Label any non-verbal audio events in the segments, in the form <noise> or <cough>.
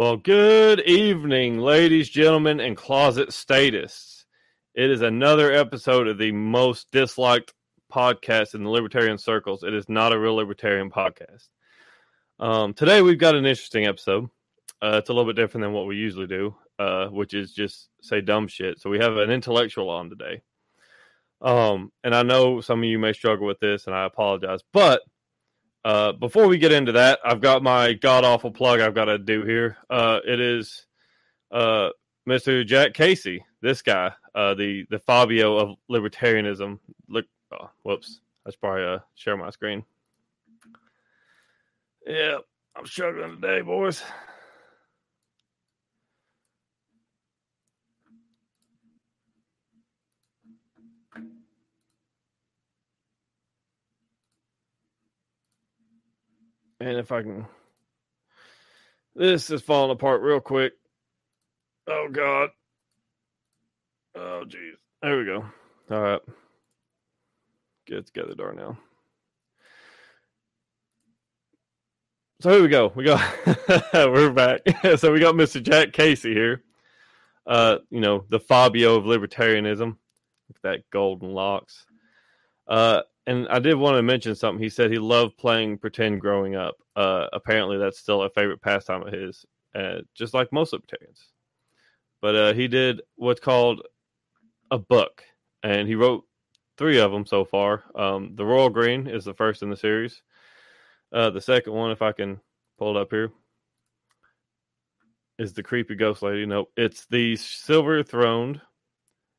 Well, good evening, ladies, gentlemen, and closet statists. It is another episode of the most disliked podcast in the libertarian circles. It is not a real libertarian podcast. Um, today, we've got an interesting episode. Uh, it's a little bit different than what we usually do, uh, which is just say dumb shit. So, we have an intellectual on today. Um, and I know some of you may struggle with this, and I apologize. But uh, before we get into that, I've got my god awful plug I've got to do here. Uh, it is uh, Mr. Jack Casey, this guy, uh, the the Fabio of libertarianism. Look, oh, whoops, I should probably uh, share my screen. Yeah, I'm struggling today, boys. And if I can, this is falling apart real quick. Oh God. Oh jeez. There we go. All right. Get it together, Darnell. So here we go. We got <laughs> we're back. <laughs> so we got Mr. Jack Casey here. Uh, you know, the Fabio of libertarianism. Look at That golden locks. Uh, and I did want to mention something. He said he loved playing pretend growing up. Uh, apparently, that's still a favorite pastime of his, uh, just like most libertarians. But uh, he did what's called a book, and he wrote three of them so far. Um, the Royal Green is the first in the series. Uh, the second one, if I can pull it up here, is the creepy ghost lady. No, it's the Silver Throned,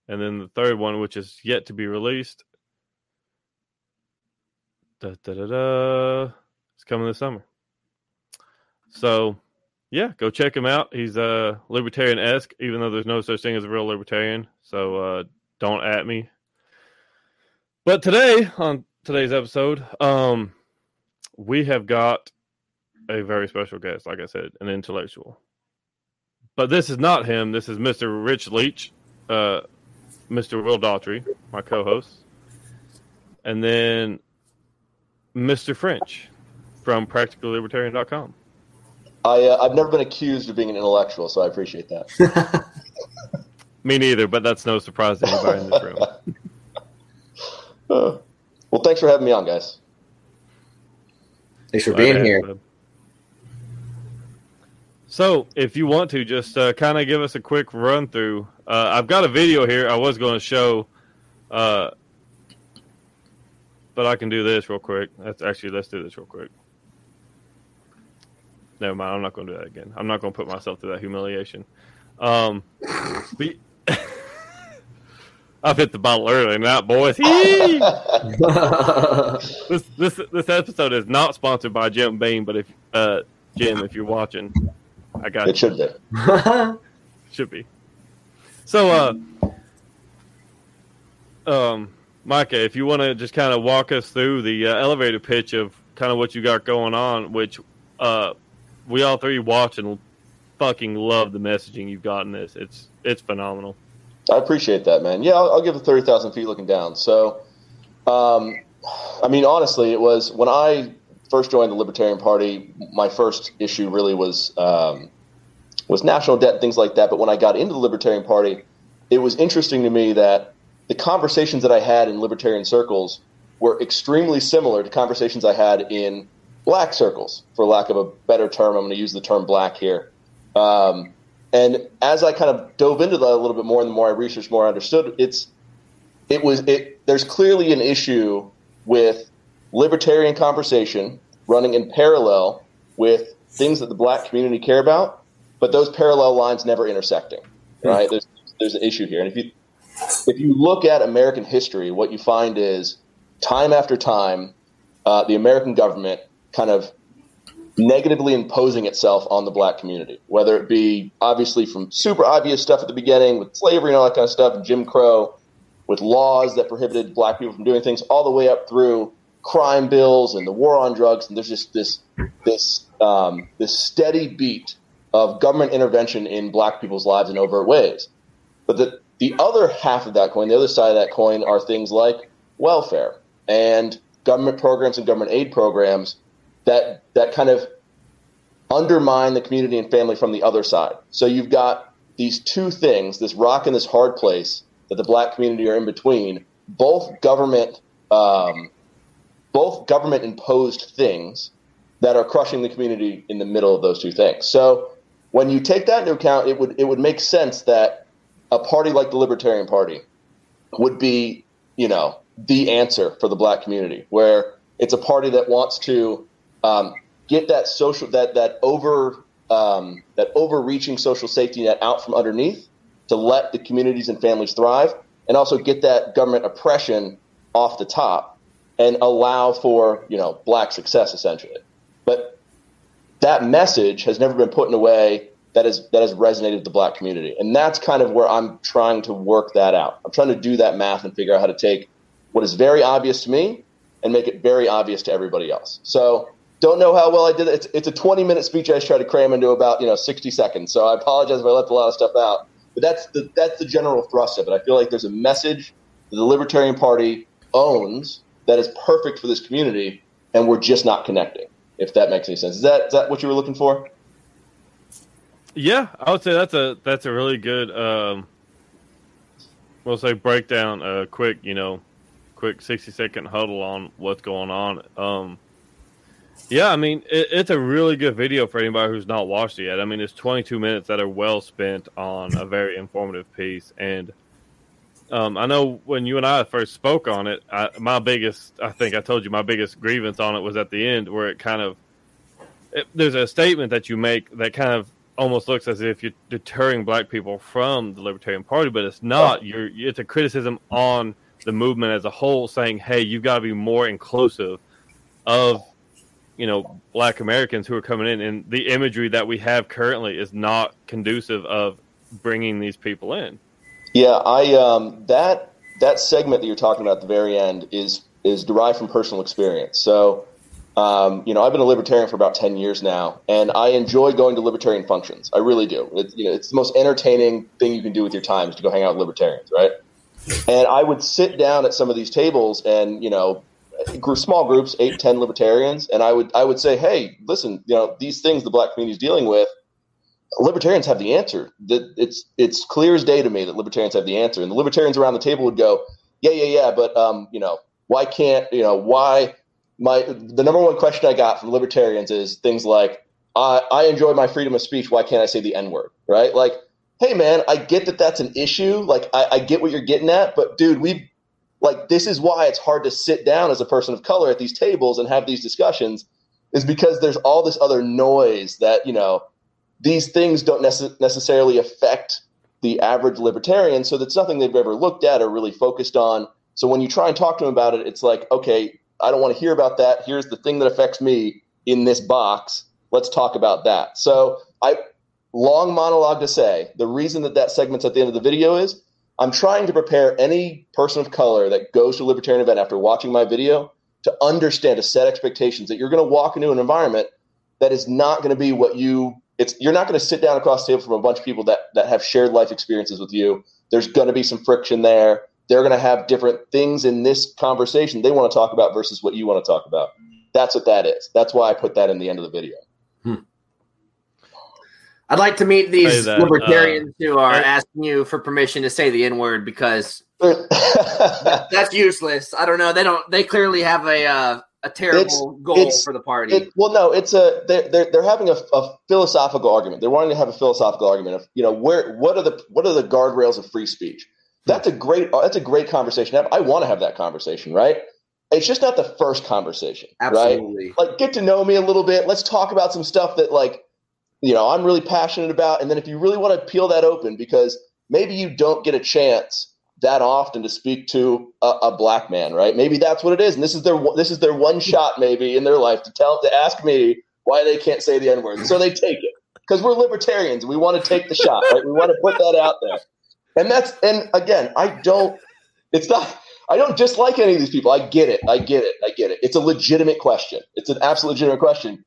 and then the third one, which is yet to be released, Da, da, da, da. It's coming this summer. So, yeah, go check him out. He's uh, libertarian esque, even though there's no such thing as a real libertarian. So, uh, don't at me. But today, on today's episode, um, we have got a very special guest, like I said, an intellectual. But this is not him. This is Mr. Rich Leach, uh, Mr. Will Daughtry, my co host. And then Mr. French from practicallibertarian.com. I, uh, I've never been accused of being an intellectual, so I appreciate that. <laughs> Me neither, but that's no surprise to anybody in this room. Uh, <laughs> well, thanks for having me on, guys. Thanks for being Okay, here. bud. So, if you want to, just uh, kind of give us a quick run through. Uh, I've got a video here I was going to show, uh, but I can do this real quick. That's actually let's do this real quick. Never mind. I'm not going to do that again. I'm not going to put myself through that humiliation. Um, <laughs> but, I've hit the bottle early, not boys. <laughs> This this this episode is not sponsored by Jim Beam, but if uh Jim, if you're watching, I got It you. should be. Should be. So uh um Micah, if you want to just kind of walk us through the uh, elevator pitch of kind of what you got going on, which uh we all three watch and fucking love the messaging you've got in this. It's it's phenomenal. I appreciate that, man. Yeah, I'll, I'll give it 30,000 feet looking down. So, um, I mean, honestly, it was when I first joined the Libertarian Party, my first issue really was um, was national debt and things like that. But when I got into the Libertarian Party, it was interesting to me that the conversations that I had in libertarian circles were extremely similar to conversations I had in black circles, for lack of a better term. I'm going to use the term black here. Um, and as I kind of dove into that a little bit more, and the more I researched, more I understood, it's it was it. There's clearly an issue with libertarian conversation running in parallel with things that the black community care about, but those parallel lines never intersecting. Right? There's there's an issue here, and if you if you look at American history, what you find is time after time, uh, the American government kind of negatively imposing itself on the black community, whether it be obviously from super obvious stuff at the beginning with slavery and all that kind of stuff, and Jim Crow, with laws that prohibited black people from doing things, all the way up through crime bills and the war on drugs. And there's just this this um, this steady beat of government intervention in black people's lives in overt ways. But the the other half of that coin, the other side of that coin, are things like welfare and government programs and government aid programs that that kind of undermine the community and family from the other side. So you've got these two things, this rock and this hard place that the black community are in between, both government um, both government imposed things that are crushing the community in the middle of those two things. So when you take that into account, it would it would make sense that a party like the Libertarian Party would be, you know, the answer for the black community, where it's a party that wants to um, get that social that that over um, that overreaching social safety net out from underneath to let the communities and families thrive, and also get that government oppression off the top and allow for you know black success essentially. But that message has never been put in a way that has that has resonated with the black community, and that's kind of where I'm trying to work that out. I'm trying to do that math and figure out how to take what is very obvious to me and make it very obvious to everybody else. So don't know how well I did it. It's, it's a 20 minute speech I tried to cram into about you know 60 seconds. So I apologize if I left a lot of stuff out. But that's the that's the general thrust of it. I feel like there's a message that the Libertarian Party owns that is perfect for this community, and we're just not connecting. If that makes any sense, is that is that what you were looking for? Yeah, I would say that's a that's a really good, um, we'll say breakdown. A uh, quick, you know, quick sixty second huddle on what's going on. Um, yeah, I mean, it, it's a really good video for anybody who's not watched it yet. I mean, it's 22 minutes that are well spent on a very informative piece. And um, I know when you and I first spoke on it, I, my biggest, I think I told you my biggest grievance on it was at the end where it kind of, it, there's a statement that you make that kind of almost looks as if you're deterring black people from the Libertarian Party, but it's not. You're, it's a criticism on the movement as a whole, saying, "Hey, you've got to be more inclusive of you know black Americans who are coming in, and the imagery that we have currently is not conducive of bringing these people in. Yeah, I um, that that segment that you're talking about at the very end is is derived from personal experience. So, um, you know, I've been a libertarian for about ten years now, and I enjoy going to libertarian functions. I really do. You know, it's the most entertaining thing you can do with your time is to go hang out with libertarians, right? And I would sit down at some of these tables and you know small groups, eight, ten libertarians, and I would I would say, hey, listen, you know, these things the black community is dealing with, libertarians have the answer. That it's it's clear as day to me that libertarians have the answer, and the libertarians around the table would go, yeah, yeah, yeah, but um, you know, why can't you know why my the number one question I got from libertarians is things like, I I enjoy my freedom of speech. Why can't I say the n word? Right? Like, hey man, I get that that's an issue. Like, I, I get what you're getting at, but dude, we've like this is why it's hard to sit down as a person of color at these tables and have these discussions is because there's all this other noise that you know these things don't nece- necessarily affect the average libertarian so that's nothing they've ever looked at or really focused on so when you try and talk to them about it it's like okay i don't want to hear about that. Here's the thing that affects me in this box. Let's talk about that. So i long monologue to say the reason that that segment's at the end of the video is I'm trying to prepare any person of color that goes to a libertarian event after watching my video to understand to set expectations that you're going to walk into an environment that is not going to be what you it's you're not going to sit down across the table from a bunch of people that that have shared life experiences with you. There's going to be some friction there they're going to have different things in this conversation they want to talk about versus what you want to talk about that's what that is that's why i put that in the end of the video I'd like to meet these that, libertarians uh, who are asking you for permission to say the N word because <laughs> that's useless. I don't know. They don't. They clearly have a uh, a terrible it's, goal it's, for the party. It, well, no, it's a they're they're, they're having a, a, philosophical argument. They're wanting to have a philosophical argument of you know where what are the what are the guardrails of free speech. That's a great uh, that's a great conversation. I want to have that conversation, right? It's just not the first conversation, Absolutely. right? Like get to know me a little bit. Let's talk about some stuff that like you know I'm really passionate about. And then if you really want to peel that open, because maybe you don't get a chance that often to speak to a, a, black man, right? Maybe that's what it is, and this is their this is their one shot maybe in their life to tell to ask me why they can't say the n word, so they take it because we're libertarians and we want to take the shot, right? We want to put that out there, and that's and again, I don't. It's not. I don't dislike any of these people. I get it. I get it. I get it. It's a legitimate question. It's an absolute legitimate question.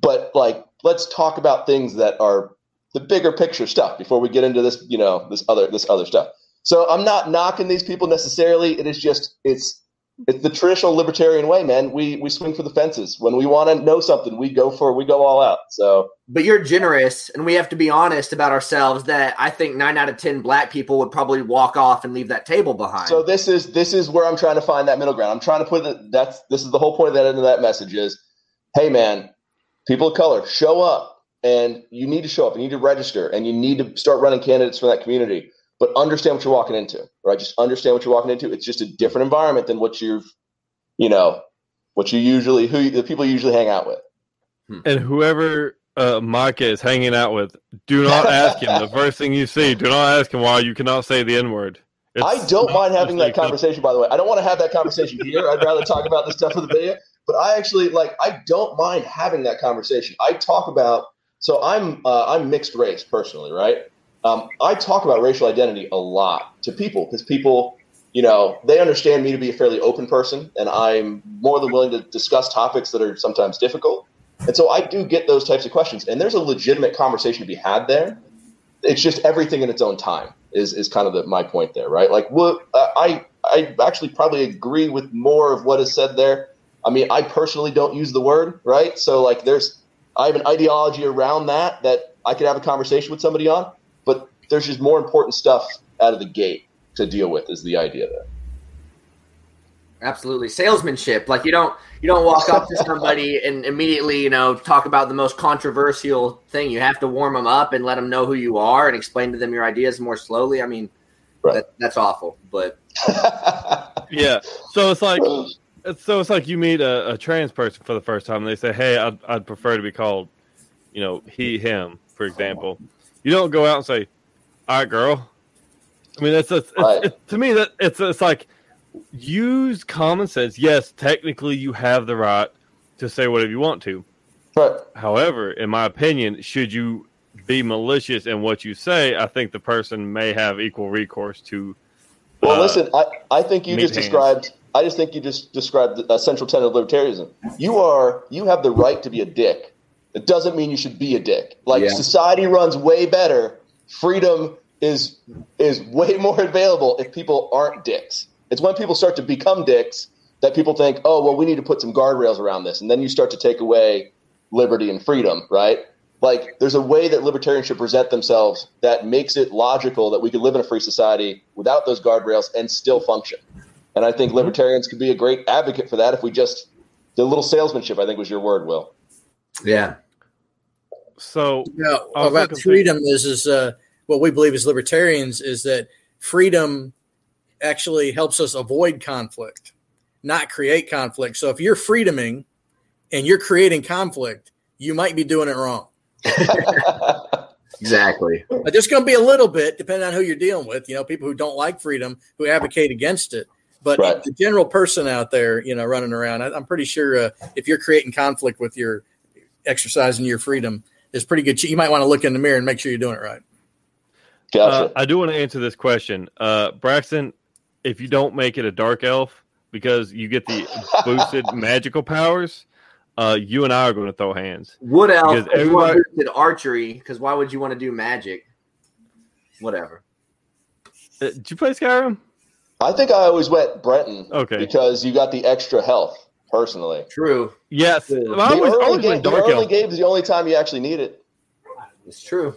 But like let's talk about things that are the bigger picture stuff before we get into this, you know, this other this other stuff. So I'm not knocking these people necessarily. It is just it's it's the traditional libertarian way, man. We we swing for the fences. When we want to know something, we go for we go all out. So, but you're generous, and we have to be honest about ourselves. That I think nine out of ten black people would probably walk off and leave that table behind. So this is this is where I'm trying to find that middle ground. I'm trying to put it. That's this is the whole point of that end of that message is, hey man, people of color, show up, and you need to show up. You need to register, and you need to start running candidates for that community but understand what you're walking into, right? Just understand what you're walking into. It's just a different environment than what you've, you know, what you usually, who the people you usually hang out with. Hmm. And whoever uh, Micah is hanging out with, do not ask him the first thing you see. Do not ask him why you cannot say the N word. I don't mind having that conversation, by the way. I don't want to have that conversation here. I'd rather talk about this stuff for the video. But I actually like. I don't mind having that conversation. I talk about. So I'm uh, I'm mixed race personally, right? Um, I talk about racial identity a lot to people because people, you know, they understand me to be a fairly open person, and I'm more than willing to discuss topics that are sometimes difficult. And so I do get those types of questions, and there's a legitimate conversation to be had there. It's just everything in its own time is is kind of the, my point there, right? Like, well, uh, I I actually probably agree with more of what is said there. I mean, I personally don't use the word, right? So like, there's I have an ideology around that that I could have a conversation with somebody on there's just more important stuff out of the gate to deal with is the idea there. Absolutely. Salesmanship. Like you don't you don't walk up to <laughs> somebody and immediately you know talk about the most controversial thing. You have to warm them up and let them know who you are and explain to them your ideas more slowly. I mean right. that, that's awful but <laughs> yeah. So it's like <sighs> so it's like you meet a, a, trans person for the first time and they say hey I'd, I'd prefer to be called you know he him for example. You don't go out and say all right, girl. I mean, it's, it's, right. it's, to me that it's it's like use common sense. Yes, technically you have the right to say whatever you want to. But However, in my opinion, should you be malicious in what you say, I think the person may have equal recourse to. Well, uh, listen, I, I think you just hands. described. I just think you just described a central tenet of libertarianism. You are you have the right to be a dick. It doesn't mean you should be a dick. Like yeah. society runs way better freedom is is way <laughs> more available if people aren't dicks. It's when people start to become dicks that people think, oh, well, we need to put some guardrails around this, and then you start to take away liberty and freedom, right? Like, there's a way that libertarians should present themselves that makes it logical that we could live in a free society without those guardrails and still function. And I think mm-hmm. libertarians could be a great advocate for that if we just the little salesmanship. I think was your word, Will. Yeah, so yeah, about freedom is is uh, what we believe as libertarians is that freedom actually helps us avoid conflict, not create conflict. So if you're freedoming and you're creating conflict, you might be doing it wrong. <laughs> exactly. But there's going to be a little bit, depending on who you're dealing with. You know, people who don't like freedom, who advocate against it. But right. the general person out there, you know, running around, I, am pretty sure uh, if you're creating conflict with your exercising your freedom, is pretty good. You might want to look in the mirror and make sure you're doing it right. Gotcha. Uh, I do want to answer this question, uh, Braxton. If you don't make it a dark elf because you get the <laughs> boosted magical powers, uh, you and I are going to throw hands. Wood elf because everybody boosted archery. Because why would you want to do magic? Whatever. Uh, did you play Skyrim? I think I always went Breton. Okay. Because you got the extra health personally. True. Yes. The, I always, early, always game, the early game is the only time you actually need it. It's true.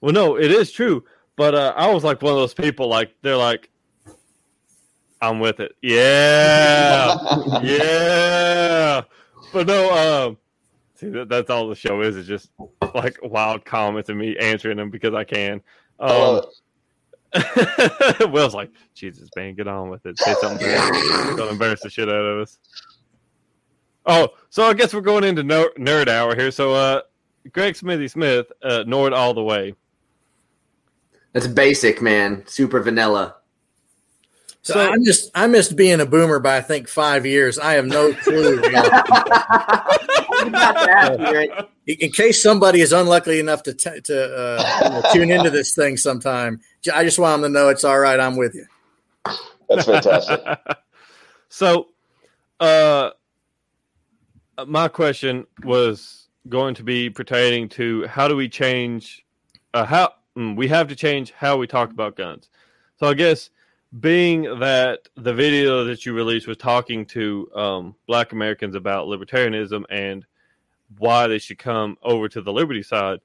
Well, no, it is true. But uh, I was like one of those people, like, they're like, I'm with it. Yeah. <laughs> yeah. But no, um, see, that, that's all the show is, is just like wild comments and me answering them because I can. Um, <laughs> Will's like, Jesus, man, get on with it. Say something. Don't embarrass the shit out of us. Oh, so I guess we're going into nerd hour here. So, uh, Greg Smithy Smith, uh, Nord all the way. That's basic, man. Super vanilla. So, so I missed I missed being a boomer by I think five years. I have no clue. <laughs> in case somebody is unlucky enough to t- to uh, you know, tune into this thing sometime, I just want them to know it's all right. I'm with you. That's fantastic. <laughs> so, uh, my question was going to be pertaining to how do we change uh, how mm, we have to change how we talk about guns. So I guess being that the video that you released was talking to um, Black Americans about libertarianism and why they should come over to the liberty side.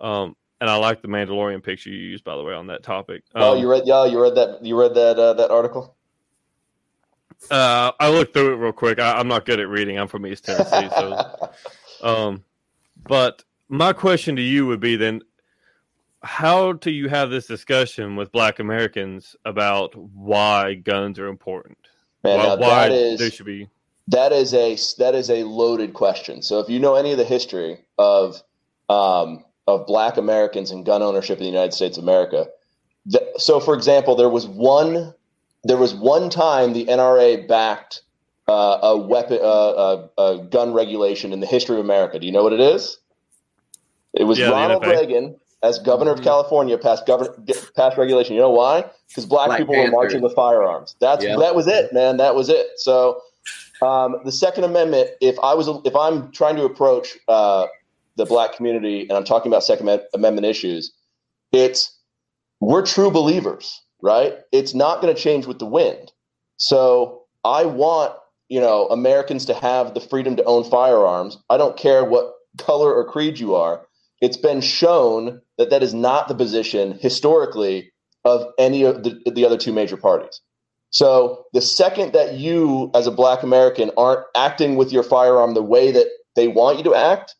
Um, and I like the Mandalorian picture you used, by the way, on that topic. Oh, um, oh, you read? Yeah, you read that. You read that uh, that article. Uh, I looked through it real quick. I, am not good at reading. I'm from East Tennessee, so. <laughs> um, but my question to you would be then: How do you have this discussion with Black Americans about why guns are important? Why, why is, they should be? That is a that is a loaded question. So if you know any of the history of um, of Black Americans and gun ownership in the United States of America, so for example, there was one there was one time the NRA backed uh, a weapon, uh, a, a, gun regulation in the history of America. Do you know what it is? It was yeah, Ronald Reagan as governor of mm-hmm. California passed govern passed regulation. You know why? Because black, black, people Panther. were marching with firearms. That's yeah. that was it, man. That was it. So um, the Second Amendment. If I was if I'm trying to approach uh, the black community and I'm talking about Second Amendment issues, it's we're true believers right? It's not going to change with the wind. So I want, you know, Americans to have the freedom to own firearms. I don't care what color or creed you are. It's been shown that that is not the position historically of any of the, the other two major parties. So the second that you, as a black American, aren't acting with your firearm the way that they want you to act,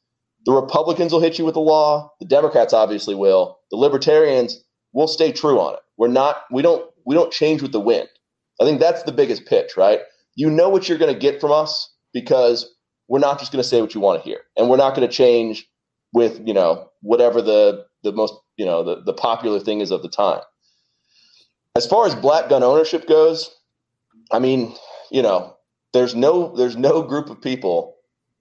the Republicans will hit you with the law. The Democrats obviously will. The Libertarians will stay true on it. We're not we don't we don't change with the wind. I think that's the biggest pitch, right? You know what you're going to get from us because we're not just going to say what you want to hear, and we're not going to change with you know whatever the the most you know the, the popular thing is of the time. As far as black gun ownership goes, I mean, you know, there's no there's no group of people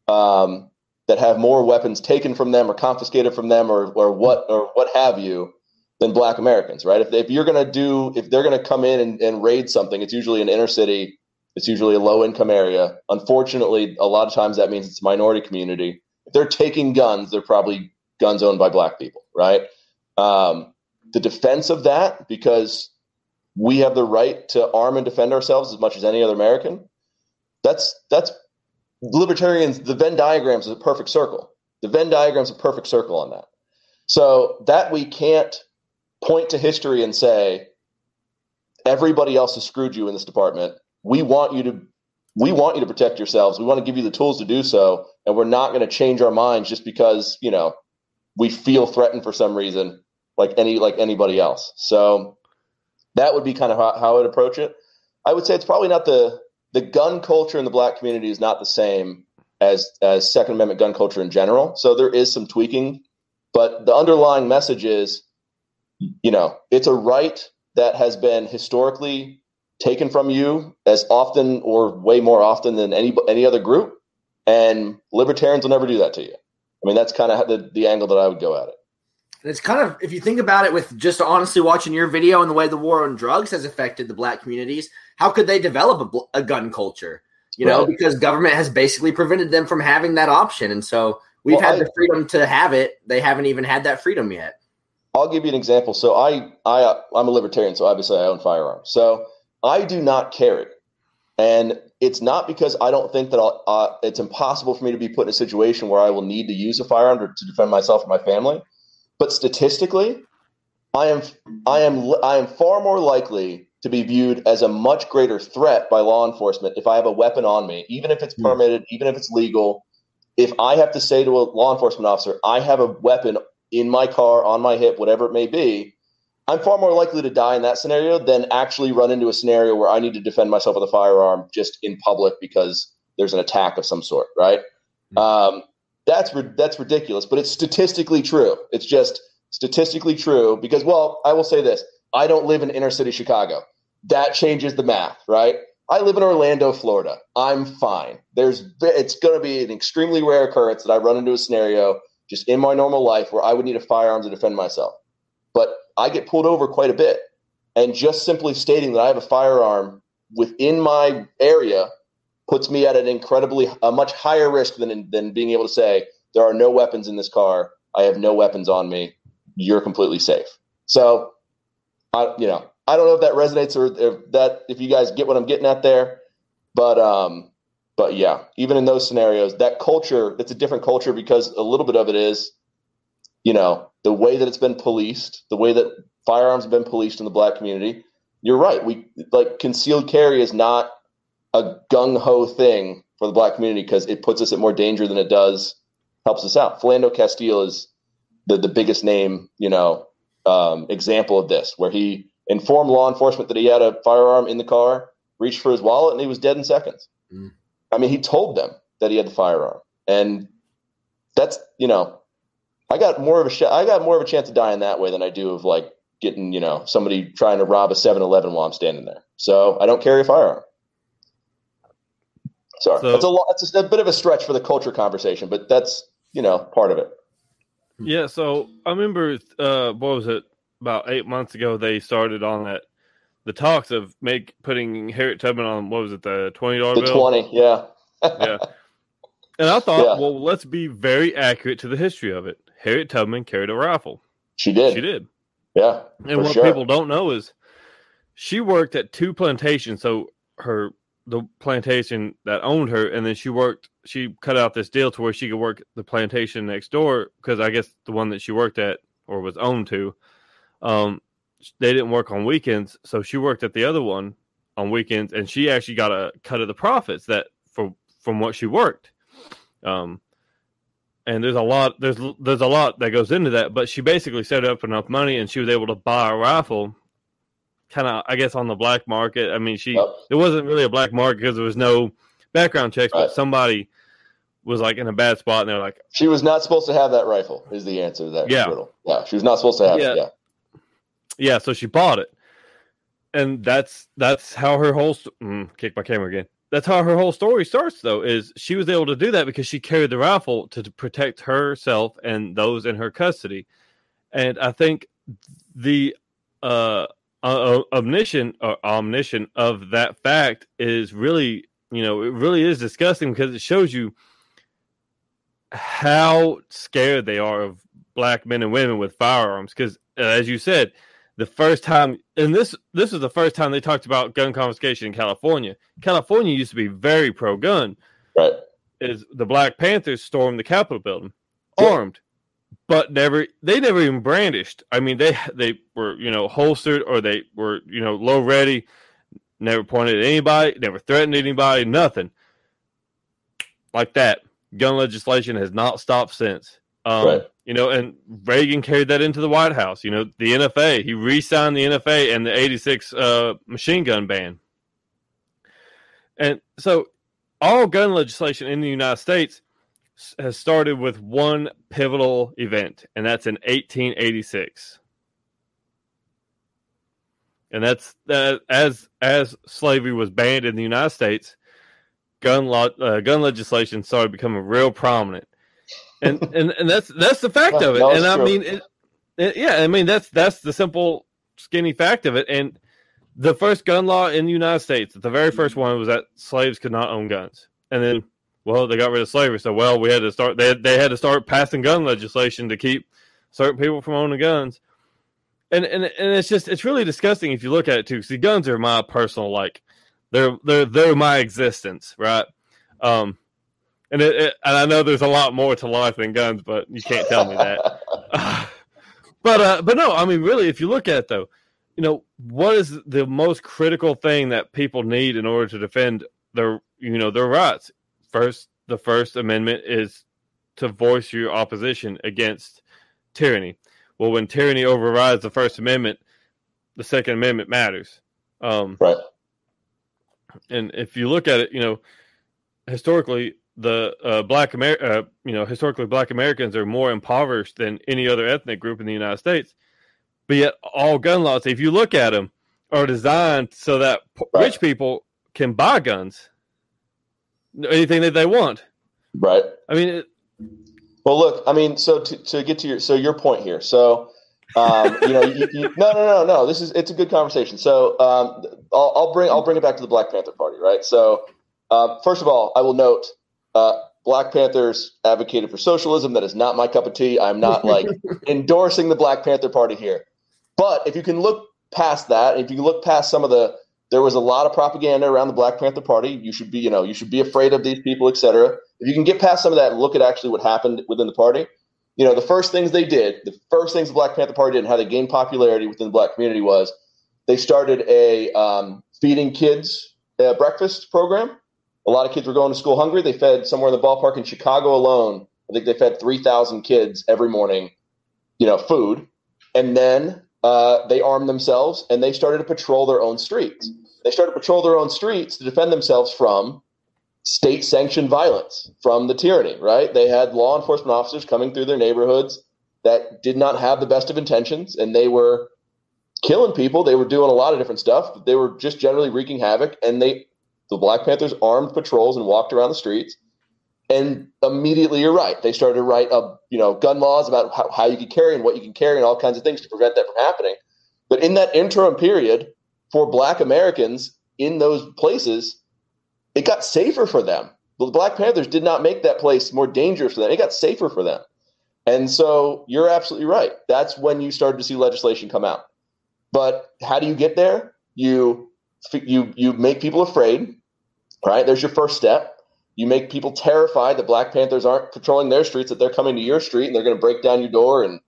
um, that have more weapons taken from them or confiscated from them or or what or what have you than black Americans, right? If, if you're going to do, if they're going to come in and, and raid something, it's usually an inner city, it's usually a low income area. Unfortunately, a lot of times that means it's a minority community. If they're taking guns, they're probably guns owned by black people, right? Um, the defense of that, because we have the right to arm and defend ourselves as much as any other American. That's that's libertarians. The Venn diagram is a perfect circle. The Venn diagram is a perfect circle on that. So that we can't point to history and say everybody else has screwed you in this department. We want you to we want you to protect yourselves. We want to give you the tools to do so, and we're not going to change our minds just because you know we feel threatened for some reason, like any like anybody else. So that would be kind of how, how I would approach it. I would say it's probably not the the gun culture in the black community is not the same as as Second Amendment gun culture in general. So there is some tweaking, but the underlying message is you know, it's a right that has been historically taken from you as often or way more often than any any other group, and libertarians will never do that to you. I mean, that's kind of the, the angle that I would go at it. And it's kind of, if you think about it, with just honestly watching your video and the way the war on drugs has affected the black communities, how could they develop a, a gun culture? You know, right. because government has basically prevented them from having that option, and so we've well, had I, the freedom to have it. They haven't even had that freedom yet. I'll give you an example. So I, I, I'm a libertarian, so obviously I own firearms. So I do not carry, and it's not because I don't think that uh, it's impossible for me to be put in a situation where I will need to use a firearm to, to defend myself or my family. But statistically, I am, I am, I am far more likely to be viewed as a much greater threat by law enforcement if I have a weapon on me, even if it's hmm. permitted, even if it's legal. If I have to say to a law enforcement officer, I have a weapon in my car, on my hip, whatever it may be, I'm far more likely to die in that scenario than actually run into a scenario where I need to defend myself with a firearm just in public because there's an attack of some sort, right? Mm-hmm. Um, that's that's ridiculous, but it's statistically true. It's just statistically true because, well, I will say this: I don't live in inner city Chicago. That changes the math, right? I live in Orlando, Florida. I'm fine. There's it's going to be an extremely rare occurrence that I run into a scenario just in my normal life where I would need a firearm to defend myself. But I get pulled over quite a bit. And just simply stating that I have a firearm within my area puts me at an incredibly a much higher risk than than being able to say there are no weapons in this car. I have no weapons on me. You're completely safe. So, I you know I don't know if that resonates or if that if you guys get what I'm getting at there, but um, but yeah, even in those scenarios, that culture it's a different culture because a little bit of it is, you know, the way that it's been policed, the way that firearms have been policed in the black community. You're right. We like concealed carry is not a gung ho thing for the black community because it puts us at more danger than it does helps us out. Philando Castile is the the biggest name, you know, um, example of this, where he informed law enforcement that he had a firearm in the car, reached for his wallet, and he was dead in seconds. Mm. I mean, he told them that he had the firearm, and that's you know, I got more of a sh- I got more of a chance of dying that way than I do of like getting you know somebody trying to rob a 7-Eleven while I'm standing there. So I don't carry a firearm. Sorry, so, that's a lot. It's a, a bit of a stretch for the culture conversation, but that's you know part of it. Yeah. So I remember, uh, what was it? About eight months ago, they started on that the talks of make putting Harriet Tubman on what was it the twenty dollar bill? Twenty, yeah, yeah. And I thought, <laughs> yeah. well, let's be very accurate to the history of it. Harriet Tubman carried a rifle. She did. She did. Yeah. And what sure. people don't know is she worked at two plantations. So her the plantation that owned her, and then she worked. She cut out this deal to where she could work the plantation next door because I guess the one that she worked at or was owned to, um, they didn't work on weekends, so she worked at the other one on weekends, and she actually got a cut of the profits that for from what she worked. Um, and there's a lot there's there's a lot that goes into that, but she basically set up enough money, and she was able to buy a rifle kind of, I guess, on the black market. I mean, she yep. it wasn't really a black market because there was no background checks, right. but somebody was like in a bad spot, and they're like, she was not supposed to have that rifle. Is the answer to that yeah. riddle? Yeah, she was not supposed to have yeah. it. Yeah, yeah. So she bought it, and that's that's how her whole mm, kick my camera again. That's how her whole story starts, though. Is she was able to do that because she carried the rifle to, to protect herself and those in her custody, and I think the uh uh, omniscient or omniscient of that fact is really, you know, it really is disgusting because it shows you how scared they are of black men and women with firearms. Because uh, as you said, the first time, and this this is the first time they talked about gun confiscation in California. California used to be very pro gun. Right. Is the Black Panthers stormed the Capitol building armed but never they never even brandished. I mean, they they were you know holstered or they were you know low ready, never pointed at anybody, never threatened anybody, nothing like that. Gun legislation has not stopped since. Um, right. You know, and Reagan carried that into the White House. You know, the NFA, he re-signed the NFA and the '86 uh, machine gun ban. And so, all gun legislation in the United States has started with one pivotal event, and that's in 1886. And that's that as as slavery was banned in the United States, gun law, uh, gun legislation started becoming real prominent, and and and that's that's the fact of it. And I mean, it, it, yeah, I mean that's that's the simple, skinny fact of it. And the first gun law in the United States, the very first one was that slaves could not own guns, and then well, they got rid of slavery, so well, we had to start. They they had to start passing gun legislation to keep certain people from owning guns, and and and it's just it's really disgusting if you look at it too. See, guns are my personal like, they're they're they're my existence, right? Um, and it, it, and I know there's a lot more to life than guns, but you can't tell me that. <laughs> but uh, but no, I mean, really, if you look at it though, you know, what is the most critical thing that people need in order to defend their you know their rights? first the First Amendment is to voice your opposition against tyranny. Well, when tyranny overrides the First Amendment, the Second Amendment matters. Um, right. And if you look at it, you know, historically, the uh, black Amer- uh, you know, historically, black Americans are more impoverished than any other ethnic group in the United States. But yet, all gun laws, if you look at them, are designed so that right. rich people can buy guns anything that they want. Right. I mean, it, well, look, I mean, so to, to get to your so your point here, so um, you know, you, you, no, no, no, no. This is it's a good conversation. So um, I'll, I'll, bring I'll bring it back to the Black Panther Party, right? So uh, first of all, I will note uh, Black Panthers advocated for socialism. That is not my cup of tea. I'm not like <laughs> endorsing the Black Panther Party here. But if you can look past that, if you look past some of the, there was a lot of propaganda around the Black Panther Party. You should be, you know, you should be afraid of these people, etc. If you can get past some of that and look at actually what happened within the party, you know, the first things they did, the first things the Black Panther Party did and how they gained popularity within the black community was they started a um, feeding kids uh, breakfast program. A lot of kids were going to school hungry. They fed somewhere in the ballpark in Chicago alone. I think they fed 3,000 kids every morning, you know, food. And then uh, they armed themselves and they started to patrol their own streets. They started to patrol their own streets to defend themselves from state sanctioned violence from the tyranny, right? They had law enforcement officers coming through their neighborhoods that did not have the best of intentions and they were killing people. They were doing a lot of different stuff. They were just generally wreaking havoc and they the Black Panthers armed patrols and walked around the streets. And immediately you're right. They started to write up, you know, gun laws about how, how you can carry and what you can carry and all kinds of things to prevent that from happening. But in that interim period, for black Americans in those places, it got safer for them. The Black Panthers did not make that place more dangerous for them. It got safer for them. And so you're absolutely right. That's when you started to see legislation come out. But how do you get there? You you you make people afraid, right? There's your first step. You make people terrified that Black Panthers aren't patrolling their streets, that they're coming to your street and they're going to break down your door and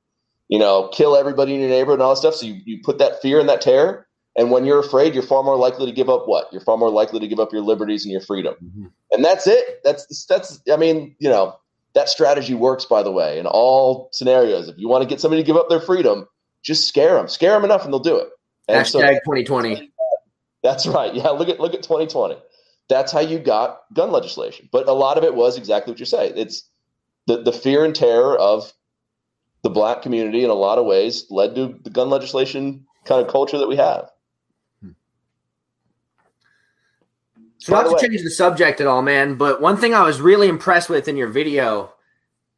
you know kill everybody in your neighborhood and all that stuff. So you, you put that fear and that terror. And when you're afraid, you're far more likely to give up what? You're far more likely to give up your liberties and your freedom. Mm-hmm. And that's it. That's that's. I mean, you know, that strategy works. By the way, in all scenarios, if you want to get somebody to give up their freedom, just scare them. Scare them enough, and they'll do it. And Hashtag so, 2020. That's right. Yeah, look at look at 2020. That's how you got gun legislation. But a lot of it was exactly what you say. It's the the fear and terror of the black community in a lot of ways led to the gun legislation kind of culture that we have. Hmm. So not to way, change the subject at all, man, but one thing I was really impressed with in your video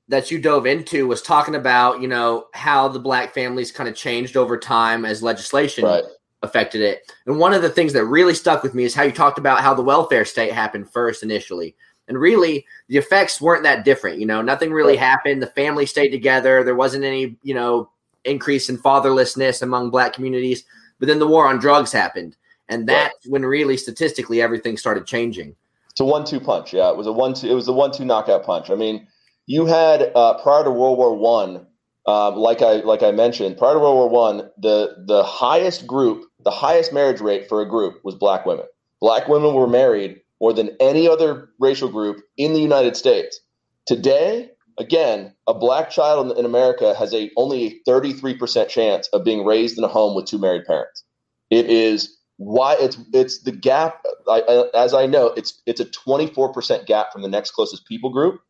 that you dove into was talking about, you know, how the black families kind of changed over time as legislation right. Affected it. And one of the things that really stuck with me is how you talked about how the welfare state happened first initially. And really, the effects weren't that different. You know, nothing really happened. The family stayed together. There wasn't any, you know, increase in fatherlessness among black communities. But then the war on drugs happened and that's when really statistically everything started changing. It's a one-two punch. Yeah, it was a one-two. It was a one-two knockout punch. I mean, you had uh, prior to World War One, uh, like I like I mentioned, prior to World War One, the the highest group, the highest marriage rate for a group was black women. Black women were married more than any other racial group in the United States. Today, again, a black child in, America has a only a 33% chance of being raised in a home with two married parents. It is why it's it's the gap I, as I know it's it's a 24% gap from the next closest people group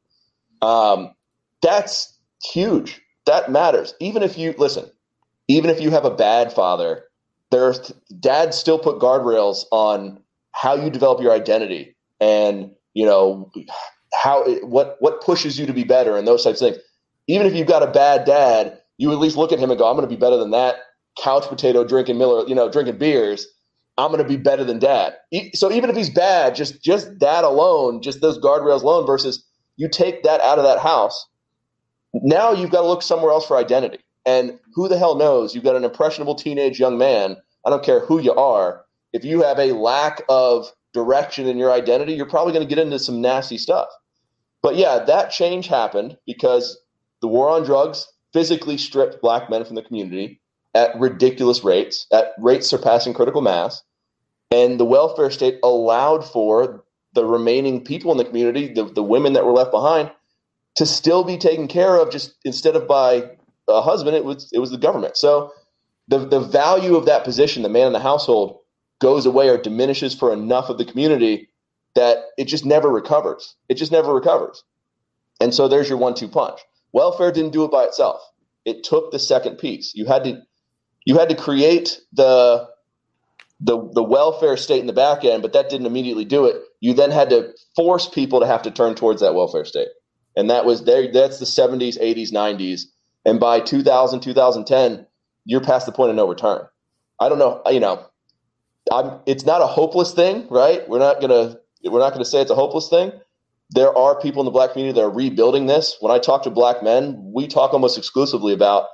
um, that's huge that matters even if you listen even if you have a bad father there's dads still put guardrails on how you develop your identity and you know how what what pushes you to be better and those types of things even if you've got a bad dad you at least look at him and go i'm going to be better than that couch potato drinking miller you know drinking beers I'm going to be better than dad. So even if he's bad, just just that alone, just those guardrails alone versus you take that out of that house, now you've got to look somewhere else for identity. And who the hell knows? You've got an impressionable teenage young man. I don't care who you are. If you have a lack of direction in your identity, you're probably going to get into some nasty stuff. But yeah, that change happened because the war on drugs physically stripped black men from the community at ridiculous rates, at rates surpassing critical mass. And the welfare state allowed for the remaining people in the community, the, the women that were left behind, to still be taken care of just instead of by a husband, it was it was the government. So the the value of that position, the man in the household, goes away or diminishes for enough of the community that it just never recovers. It just never recovers. And so there's your one two punch. Welfare didn't do it by itself. It took the second piece. You had to you had to create the the the welfare state in the back end, but that didn't immediately do it. You then had to force people to have to turn towards that welfare state, and that was there. That's the 70s, 80s, 90s, and by 2000, 2010, you're past the point of no return. I don't know, you know, I'm, it's not a hopeless thing, right? We're not gonna we're not gonna say it's a hopeless thing. There are people in the black community that are rebuilding this. When I talk to black men, we talk almost exclusively about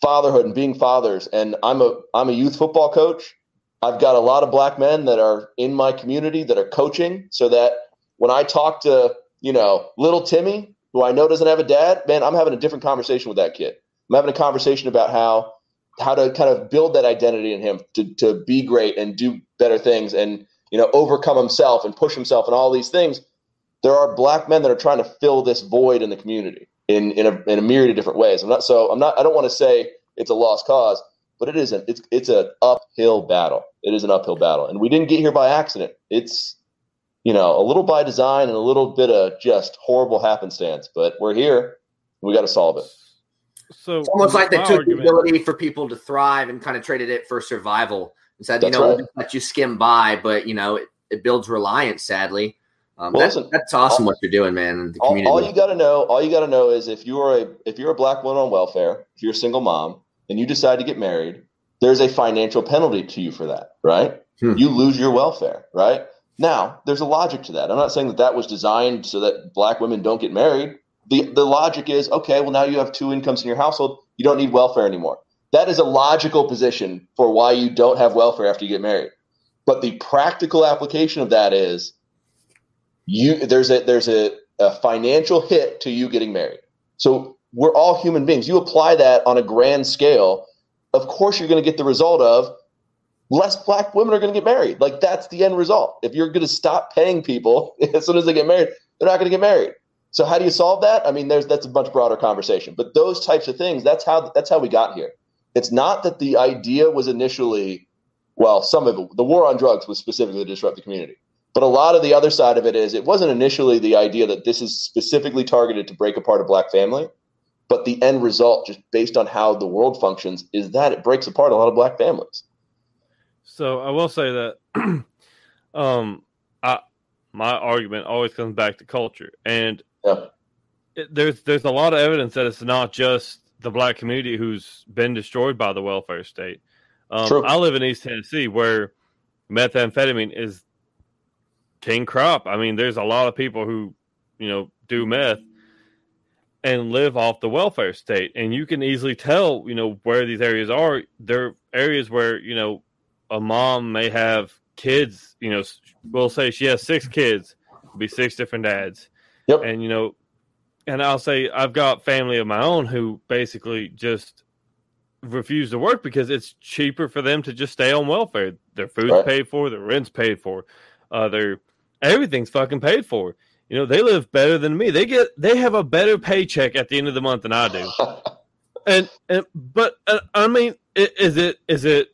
fatherhood and being fathers. And I'm a I'm a youth football coach. I've got a lot of black men that are in my community that are coaching, so that when I talk to you know little Timmy, who I know doesn't have a dad, man, I'm having a different conversation with that kid. I'm having a conversation about how how to kind of build that identity in him to to be great and do better things and you know overcome himself and push himself and all these things. There are black men that are trying to fill this void in the community in in a, in a myriad of different ways. I'm not so I'm not I don't want to say it's a lost cause, but it isn't. It's it's an uphill battle. It is an uphill battle, and we didn't get here by accident. It's you know a little by design and a little bit of just horrible happenstance, but we're here. We got to solve it. So it's almost like they took argument. the ability for people to thrive and kind of traded it for survival and said, That's you know, right. let you skim by, but you know, it, it builds reliance. Sadly, um, well, that's, listen, that's awesome all, what you're doing, man. All, all, you got to know, all you got to know is if you're a if you're a black woman on welfare, if you're a single mom, and you decide to get married, there's a financial penalty to you for that, right? Hmm. You lose your welfare, right? Now, there's a logic to that. I'm not saying that that was designed so that black women don't get married. The the logic is okay. Well, now you have two incomes in your household. You don't need welfare anymore. That is a logical position for why you don't have welfare after you get married. But the practical application of that is you there's a there's a, a financial hit to you getting married. So we're all human beings. You apply that on a grand scale, of course you're going to get the result of less black women are going to get married. Like that's the end result. If you're going to stop paying people <laughs> as soon as they get married, they're not going to get married. So how do you solve that? I mean, there's that's a much broader conversation. But those types of things, that's how that's how we got here. It's not that the idea was initially, well, some of it, the war on drugs was specifically to disrupt the community. But a lot of the other side of it is it wasn't initially the idea that this is specifically targeted to break apart a black family, but the end result, just based on how the world functions, is that it breaks apart a lot of black families. So I will say that <clears throat> um, I, my argument always comes back to culture, and yeah. it, there's there's a lot of evidence that it's not just the black community who's been destroyed by the welfare state. Um, I live in East Tennessee, where methamphetamine is king crop. I mean, there's a lot of people who, you know, do meth and live off the welfare state. And you can easily tell, you know, where these areas are. They're areas where, you know, a mom may have kids, you know, we'll say she has six kids, be six different dads. Yep. And, you know, and I'll say I've got family of my own who basically just refuse to work because it's cheaper for them to just stay on welfare. Their food's right. paid for, their rent's paid for, uh, their everything's fucking paid for. You know, they live better than me. They get they have a better paycheck at the end of the month than I do. <laughs> and and but uh, I mean, is it is it?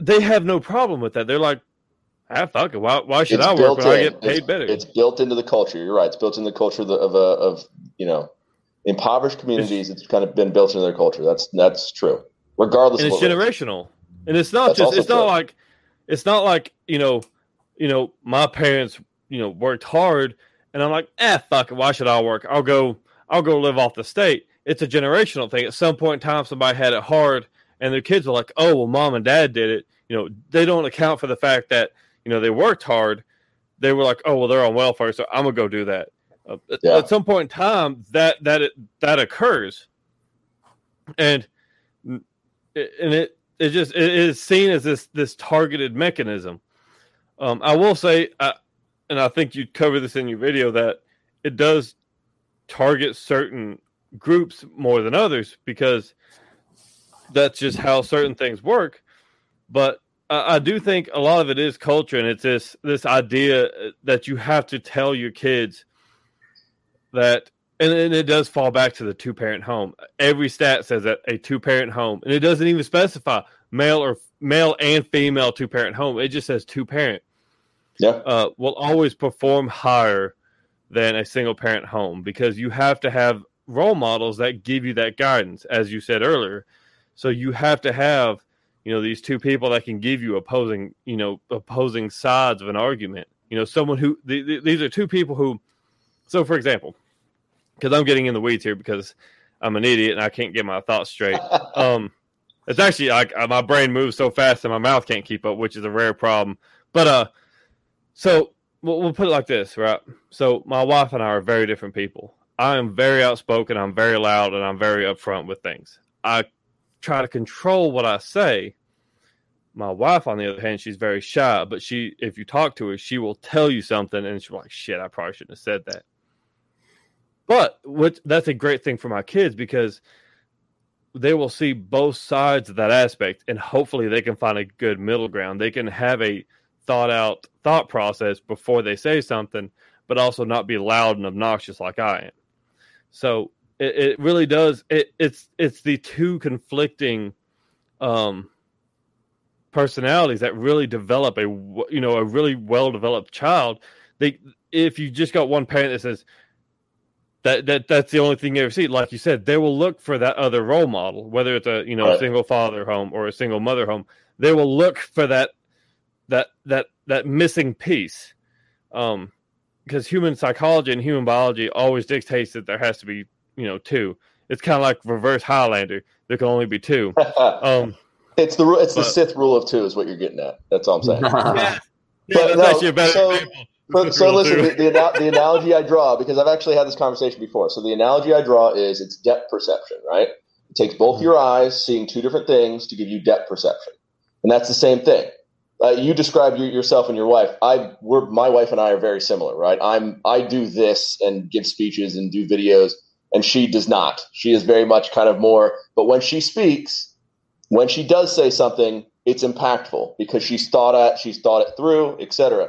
They have no problem with that. They're like, ah, fuck it. Why, why should it's I work when in. I get paid it's, better? It's built into the culture. You're right. It's built into the culture of, of, a, of you know impoverished communities. It's, it's, kind of been built into their culture. That's that's true. Regardless, and it's generational. And it's not that's just. It's true. not like. It's not like you know you know, my parents, you know, worked hard, and I'm like, eh, fuck it, why should I work? I'll go, I'll go live off the state. It's a generational thing. At some point in time, somebody had it hard, and their kids are like, oh, well, mom and dad did it. You know, they don't account for the fact that you know they worked hard. They were like, oh, well, they're on welfare, so I'm gonna go do that. Uh, yeah. At some point in time, that that it, that occurs, and and it it just it is seen as this this targeted mechanism um, I will say, uh, and I think you cover this in your video, that it does target certain groups more than others because that's just how certain things work. But I, I do think a lot of it is culture, and it's this this idea that you have to tell your kids that and, and, it does fall back to the two parent home. Every stat says that a two parent home, and it doesn't even specify male or male and female two parent home. It just says two parent yeah. uh, will always perform higher than a single parent home because you have to have role models that give you that guidance, as you said earlier. So you have to have, you know, these two people that can give you opposing, you know, opposing sides of an argument. You know, someone who th- th- these are two people who. So, for example, because I'm getting in the weeds here because I'm an idiot and I can't get my thoughts straight. <laughs> um, it's actually like my brain moves so fast and my mouth can't keep up, which is a rare problem. But uh, so we'll, we'll put it like this, right? So my wife and I are very different people. I am very outspoken. I'm very loud, and I'm very upfront with things. I try to control what I say. My wife, on the other hand, she's very shy, but she, if you talk to her, she will tell you something, and she's like, "Shit, I probably shouldn't have said that." But what that's a great thing for my kids because they will see both sides of that aspect, and hopefully they can find a good middle ground. They can have a thought out thought process before they say something, but also not be loud and obnoxious like I am. So it, it really does. It, it's it's the two conflicting um, personalities that really develop a you know a really well developed child. They if you just got one parent that says that that that's the only thing you ever see. Like you said, they will look for that other role model, whether it's a you know right. a single father home or a single mother home. They will look for that that that that missing piece um because human psychology and human biology always dictates that there has to be you know two. It's kind of like reverse highlander. There can only be two. <laughs> Um it's the it's but, the sith rule of two is what you're getting at. That's all i'm saying. <laughs> Yeah, yeah that's no, actually a better so, so, so listen the, the, the analogy i draw because i've actually had this conversation before. So the analogy i draw is it's depth perception right? It takes both mm-hmm. your eyes seeing two different things to give you depth perception. And that's the same thing. Uh, you described yourself and your wife. I, we're my wife and I are very similar, right? I'm I do this and give speeches and do videos, and she does not. She is very much kind of more. But when she speaks, when she does say something, it's impactful because she's thought at, she's thought it through, etc.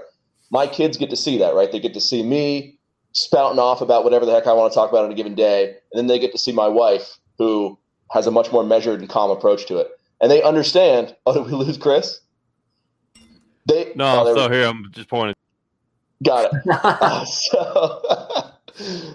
My kids get to see that, right? They get to see me spouting off about whatever the heck I want to talk about on a given day, and then they get to see my wife who has a much more measured and calm approach to it, and they understand. <laughs> Oh, did we lose Chris? They no, oh, I'm still here. I'm just pointing. Got it. uh, <laughs> <laughs> so,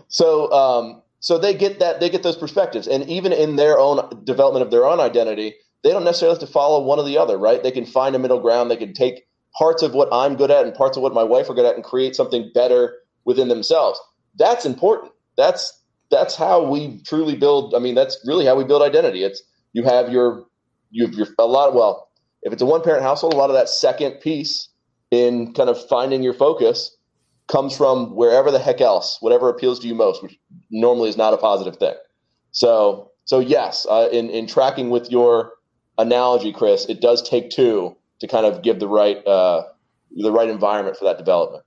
so, um, so they get that they get those perspectives, and even in their own development of their own identity, they don't necessarily have to follow one or the other, right? They can find a middle ground. They can take parts of what I'm good at and parts of what my wife are good at, and create something better within themselves. That's important. That's that's how we truly build. I mean, that's really how we build identity. It's you have your you have your a lot. Of, well, if it's a one parent household, a lot of that second piece in kind of finding your focus comes from wherever the heck else, whatever appeals to you most, which normally is not a positive thing. So, so yes, uh, in in tracking with your analogy, Chris, it does take two to kind of give the right uh, the right environment for that development.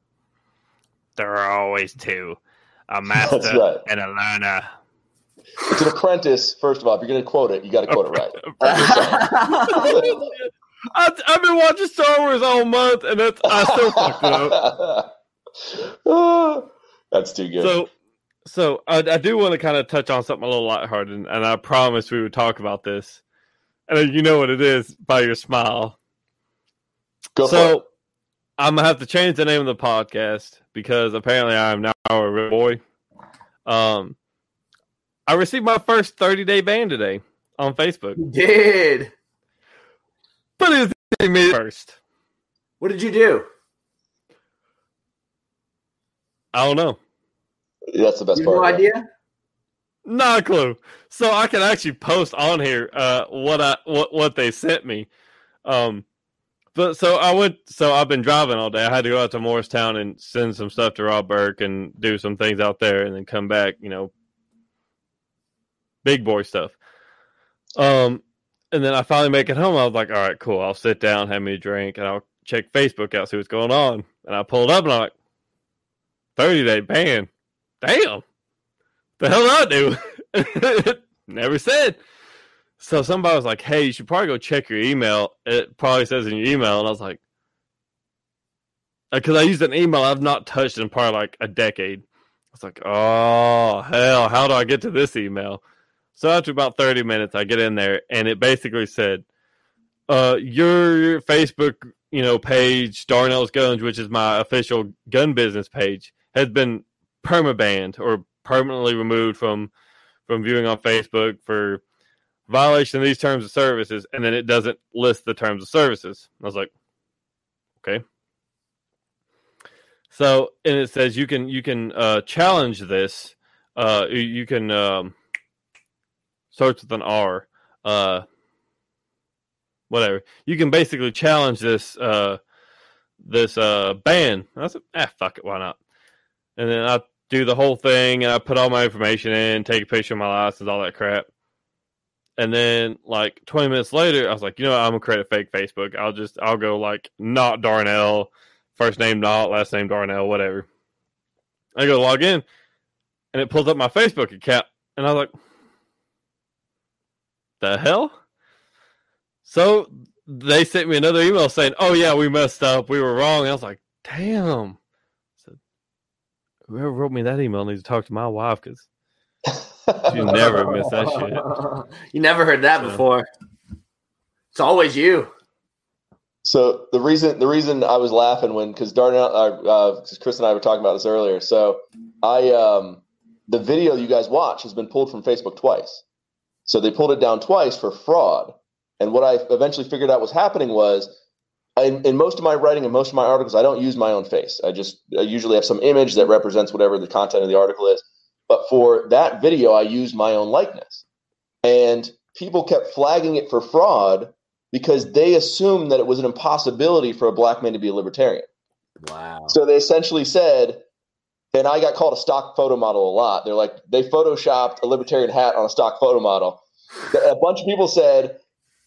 There are always two, a <laughs> master right. and a learner. It's an apprentice. First of all, if you're going to quote it, you got to quote it right. <laughs> <laughs> I, have been watching Star Wars all month, and that's I still fucked it up. <sighs> that's too good. So, so I, I do want to kind of touch on something a little lighthearted, and, and I promised we would talk about this. And you know what it is by your smile. Go so, I'm gonna have to change the name of the podcast because apparently I am now a real boy. Um, I received my first 30 day ban today on Facebook. You did. But it was me first. What did you do? I don't know. That's the best you part. No idea. Not a clue. So I can actually post on here uh, what I what what they sent me. Um, but so I went. So I've been driving all day. I had to go out to Morristown and send some stuff to Rob Burke and do some things out there, and then come back. You know, big boy stuff. Um, and then I finally make it home. I was like, all right, cool. I'll sit down, have me a drink, and I'll check Facebook out, see what's going on. And I pulled up and I'm like, 30 day ban. Damn. The hell I do? <laughs> Never said. So somebody was like, hey, you should probably go check your email. It probably says in your email. And I was like, because uh, I used an email I've not touched in probably like a decade. I was like, oh, hell, how do I get to this email? So after about 30 minutes, I get in there and it basically said, uh, your Facebook, you know, page, Darnell's Guns, which is my official gun business page, has been permabanned or permanently removed from from viewing on Facebook for violation of these terms of services, and then it doesn't list the terms of services. I was like, okay. So, and it says you can you can uh, challenge this. Uh, you can um, starts with an R. Uh, whatever. You can basically challenge this uh, this uh, ban. I said, ah, fuck it, why not? And then I do the whole thing, and I put all my information in, take a picture of my license, all that crap. And then like 20 minutes later, I was like, you know, what? I'm gonna create a fake Facebook. I'll just I'll go like not Darnell, first name not, last name Darnell, whatever. I go log in, and it pulls up my Facebook account, and I was like, the hell? So they sent me another email saying, "Oh yeah, we messed up. We were wrong." And I was like, "Damn." So whoever wrote me that email needs to talk to my wife because you never miss that shit. <laughs> You never heard that so. before. It's always you. So the reason the reason I was laughing when because Darnell, uh, uh, Chris and I were talking about this earlier. So I um, the video you guys watch has been pulled from Facebook twice. So they pulled it down twice for fraud. And what I eventually figured out was happening was in, in, most of my writing and most of my articles, I don't use my own face. I just I usually have some image that represents whatever the content of the article is. But for that video, I used my own likeness. And people kept flagging it for fraud because they assumed that it was an impossibility for a black man to be a libertarian. Wow. So they essentially said, and I got called a stock photo model a lot. They're like, they photoshopped a libertarian hat on a stock photo model. A bunch of people said,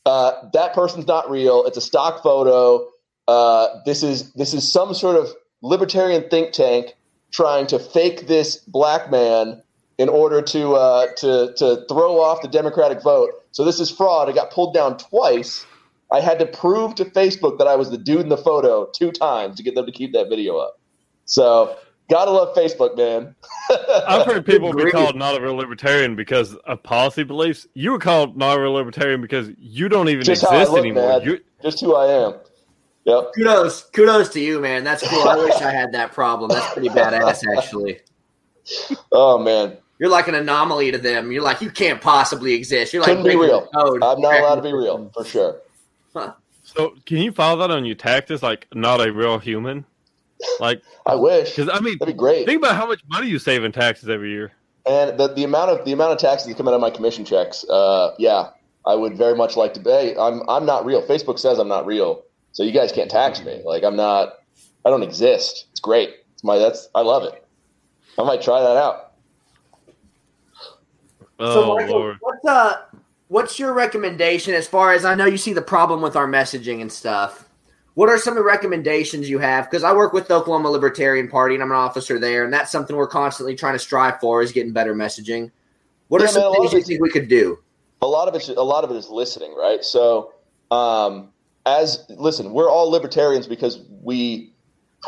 uh, that person's not real. It's a stock photo. Uh, this is this is some sort of libertarian think tank trying to fake this black man in order to uh, to to throw off the Democratic vote. So this is fraud. It got pulled down twice. I had to prove to Facebook that I was the dude in the photo two times to get them to keep that video up. So Gotta love Facebook, man. I've heard <laughs> people be called not a real libertarian because of policy beliefs. You were called not a real libertarian because you don't even Just exist look, anymore. Just who I am. Yep. Kudos, kudos to you, man. That's cool. I wish I <laughs> had that problem. That's pretty badass, actually. Oh man, you're like an anomaly to them. You're like you can't possibly exist. You're like couldn't be real. I'm not allowed to be real for sure. Huh. So can you follow that on your taxes? Like not a real human. Like I wish, because I mean, that'd be great. Think about how much money you save in taxes every year, and the, the amount of the amount of taxes that come out of my commission checks. Uh, yeah, I would very much like to pay. I'm I'm not real. Facebook says I'm not real, so you guys can't tax me. Like I'm not. I don't exist. It's great. It's my. That's. I love it. I might try that out. Oh so Michael, Lord. What's uh, what's your recommendation as far as I know you see the problem with our messaging and stuff? What are some of the recommendations you have? Because I work with the Oklahoma Libertarian Party and I'm an officer there, and that's something we're constantly trying to strive for is getting better messaging. What yeah, are some man, things you think we could do? A lot of it, a lot of it is listening, right? So, um, as listen, we're all libertarians because we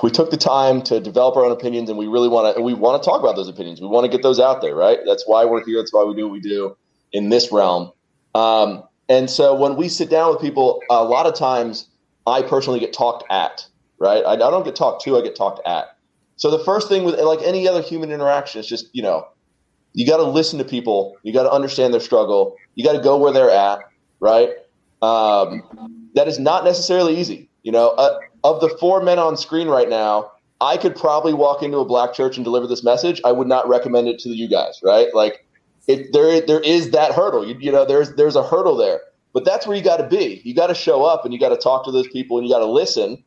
we took the time to develop our own opinions, and we really want to we want to talk about those opinions. We want to get those out there, right? That's why we're here. That's why we do what we do in this realm. Um, and so, when we sit down with people, a lot of times I personally get talked at, right? I, I don't get talked to, I get talked at. So the first thing with like any other human interaction is just, you know, you got to listen to people. You got to understand their struggle. You got to go where they're at, right? Um, that is not necessarily easy. You know, uh, of the four men on screen right now, I could probably walk into a black church and deliver this message. I would not recommend it to you guys, right? Like, it, there there is that hurdle. You, you know, there's there's a hurdle there. But that's where you got to be. You got to show up and you got to talk to those people and you got to listen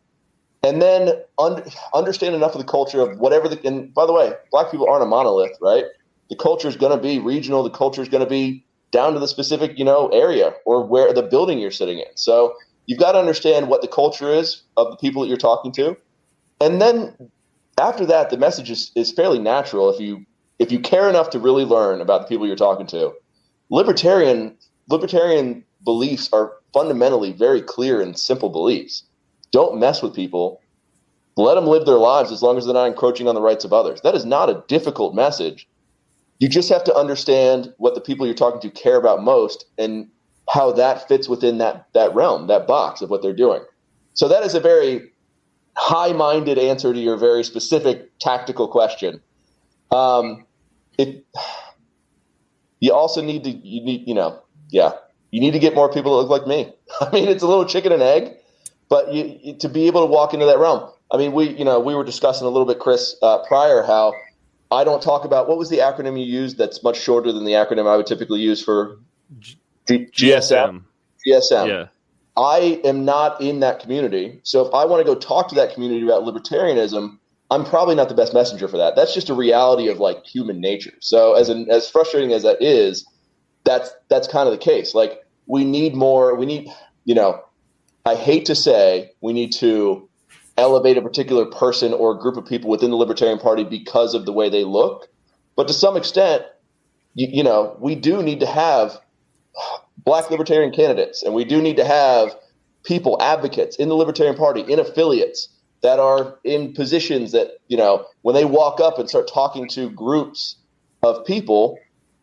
and then un- understand enough of the culture of whatever the and by the way black people aren't a monolith right? The culture is going to be regional. The culture is going to be down to the specific you know area or where the building you're sitting in. So you've got to understand what the culture is of the people that you're talking to. And then after that the message is, is fairly natural. If you if you care enough to really learn about the people you're talking to. Libertarian libertarian beliefs are fundamentally very clear and simple beliefs. Don't mess with people. Let them live their lives as long as they're not encroaching on the rights of others. That is not a difficult message. You just have to understand what the people you're talking to care about most and how that fits within that that realm, that box of what they're doing. So that is a very high-minded answer to your very specific tactical question. Um, it you also need to you need you know yeah you need to get more people that look like me. <laughs> I mean, it's a little chicken and egg, but you, you, to be able to walk into that realm. I mean, we you know we were discussing a little bit, Chris, uh, prior how I don't talk about what was the acronym you used that's much shorter than the acronym I would typically use for G- GSM. GSM. Yeah. I am not in that community. So if I want to go talk to that community about libertarianism, I'm probably not the best messenger for that. That's just a reality of like human nature. So as an, as frustrating as that is, that's that's kind of the case. Like we need more. We need, you know, I hate to say we need to elevate a particular person or a group of people within the Libertarian Party because of the way they look, but to some extent, you, you know, we do need to have black libertarian candidates, and we do need to have people, advocates in the Libertarian Party, in affiliates that are in positions that, you know, when they walk up and start talking to groups of people,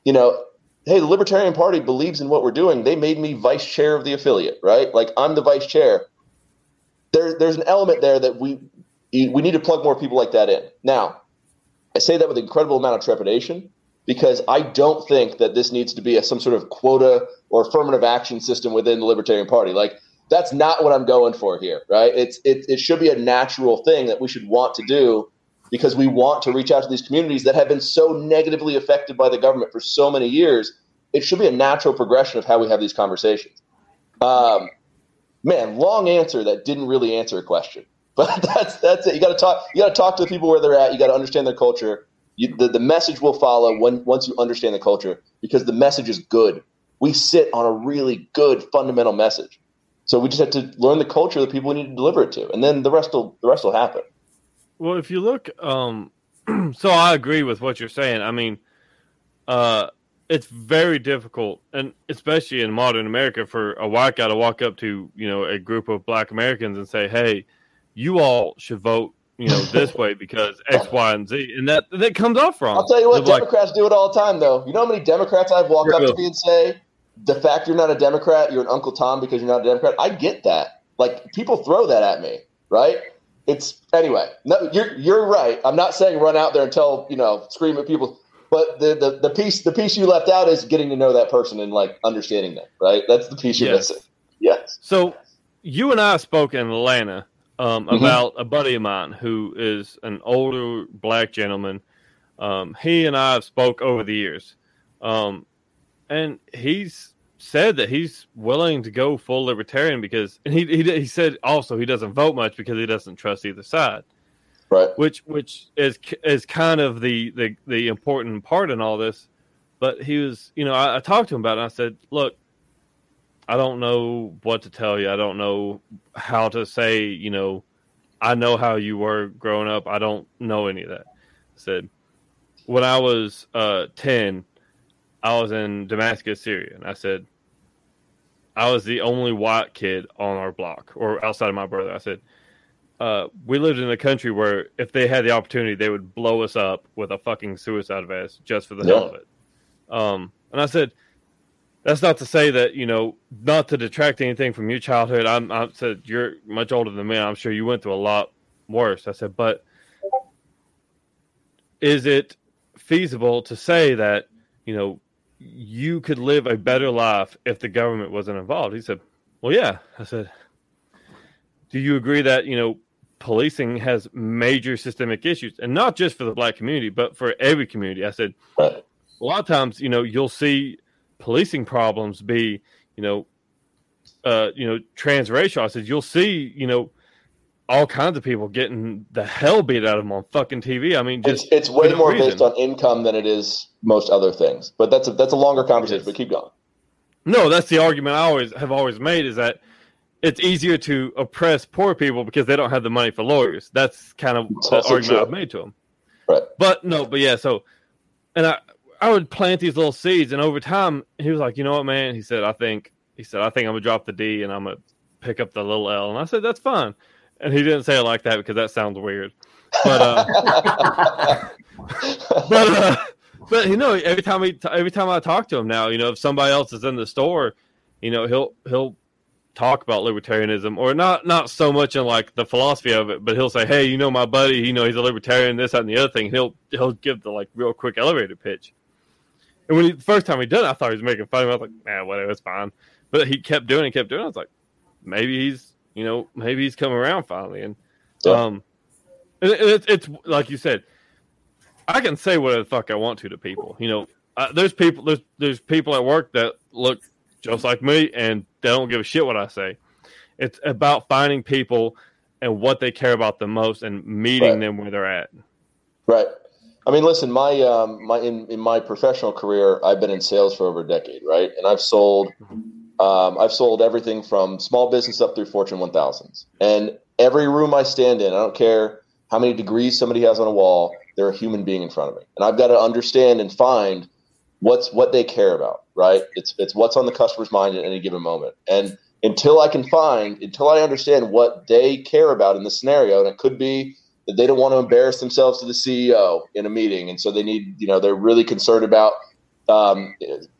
you know, hey, the Libertarian Party believes in what we're doing. They made me vice chair of the affiliate, right? Like I'm the vice chair. There, there's an element there that we we need to plug more people like that in. Now, I say that with incredible amount of trepidation because I don't think that this needs to be a, some sort of quota or affirmative action system within the Libertarian Party. Like that's not what I'm going for here, right? It's it, it should be a natural thing that we should want to do because we want to reach out to these communities that have been so negatively affected by the government for so many years. It should be a natural progression of how we have these conversations. Um, man, long answer that didn't really answer a question, <laughs> but that's that's it. You got to talk. You got to talk to the people where they're at. You got to understand their culture. You, the, the message will follow when once you understand the culture because the message is good. We sit on a really good fundamental message. So we just have to learn the culture that people we need to deliver it to, and then the rest will the rest will happen. Well, if you look, um, <clears throat> so I agree with what you're saying. I mean, uh, it's very difficult, and especially in modern America, for a white guy to walk up to you know a group of Black Americans and say, "Hey, you all should vote." You know this <laughs> way because X, Y, and Z, and that that comes off wrong. I'll tell you what, They're Democrats like, do it all the time, though. You know how many Democrats I've walked up to me and say, "The fact you're not a Democrat, you're an Uncle Tom because you're not a Democrat." I get that. Like people throw that at me, right? It's anyway. No, you're you're right. I'm not saying run out there and tell you know scream at people, but the, the the piece the piece you left out is getting to know that person and like understanding them. Right. That's the piece you're yes. missing. Yes. So you and I spoke in Atlanta um, mm-hmm. about a buddy of mine who is an older black gentleman. Um, he and I have spoke over the years, um, and he's said that he's willing to go full libertarian because and he, he he said also he doesn't vote much because he doesn't trust either side. Right. Which which is is kind of the the the important part in all this. But he was, you know, I, I talked to him about it. I said, "Look, I don't know what to tell you. I don't know how to say, you know, I know how you were growing up. I don't know any of that." I said, "When I was uh, 10, I was in Damascus, Syria." And I said, I was the only white kid on our block or outside of my brother. I said, uh, we lived in a country where if they had the opportunity, they would blow us up with a fucking suicide vest just for the yeah. hell of it. Um, and I said, that's not to say that you know, not to detract anything from your childhood. I'm, I said you're much older than me. I'm sure you went through a lot worse. I said, but is it feasible to say that you know you could live a better life if the government wasn't involved. He said, Well, yeah. I said, Do you agree that, you know, policing has major systemic issues and not just for the black community, but for every community? I said, A lot of times, you know, you'll see policing problems be, you know, uh, you know, transracial. I said, You'll see, you know, all kinds of people getting the hell beat out of them on fucking TV. I mean, just it's, it's way more reason. based on income than it is most other things. But that's a, that's a longer conversation. But keep going. No, that's the argument I always have always made is that it's easier to oppress poor people because they don't have the money for lawyers. That's kind of the argument true. I've made to them. Right. But no, but yeah. So, and I I would plant these little seeds, and over time, he was like, you know what, man? He said, I think he said, I think I'm gonna drop the D and I'm gonna pick up the little L, and I said, that's fine and he didn't say it like that because that sounds weird. But uh, <laughs> but uh, but you know, every time he every time I talk to him now, you know, if somebody else is in the store, you know, he'll he'll talk about libertarianism or not not so much in like the philosophy of it, but he'll say, "Hey, you know, my buddy, you know, he's a libertarian, this, that, and the other thing." He'll he'll give the like real quick elevator pitch. And when he, the first time he did it, I thought he was making fun of me. I was like, "Man, whatever, it's fine." But he kept doing it, kept doing it. I was like, maybe he's you know, maybe he's come around finally. And yeah. um, it, it, it's like you said, I can say whatever the fuck I want to to people. You know, uh, there's people there's there's people at work that look just like me and they don't give a shit what I say. It's about finding people and what they care about the most and meeting right. them where they're at. Right. I mean, listen, my um, my in, in my professional career, I've been in sales for over a decade, right? And I've sold, um, I've sold everything from small business up through Fortune 1000s. And every room I stand in, I don't care how many degrees somebody has on a wall, they're a human being in front of me, and I've got to understand and find what's what they care about, right? It's it's what's on the customer's mind at any given moment, and until I can find, until I understand what they care about in the scenario, and it could be that they don't want to embarrass themselves to the CEO in a meeting, and so they need, you know, they're really concerned about um,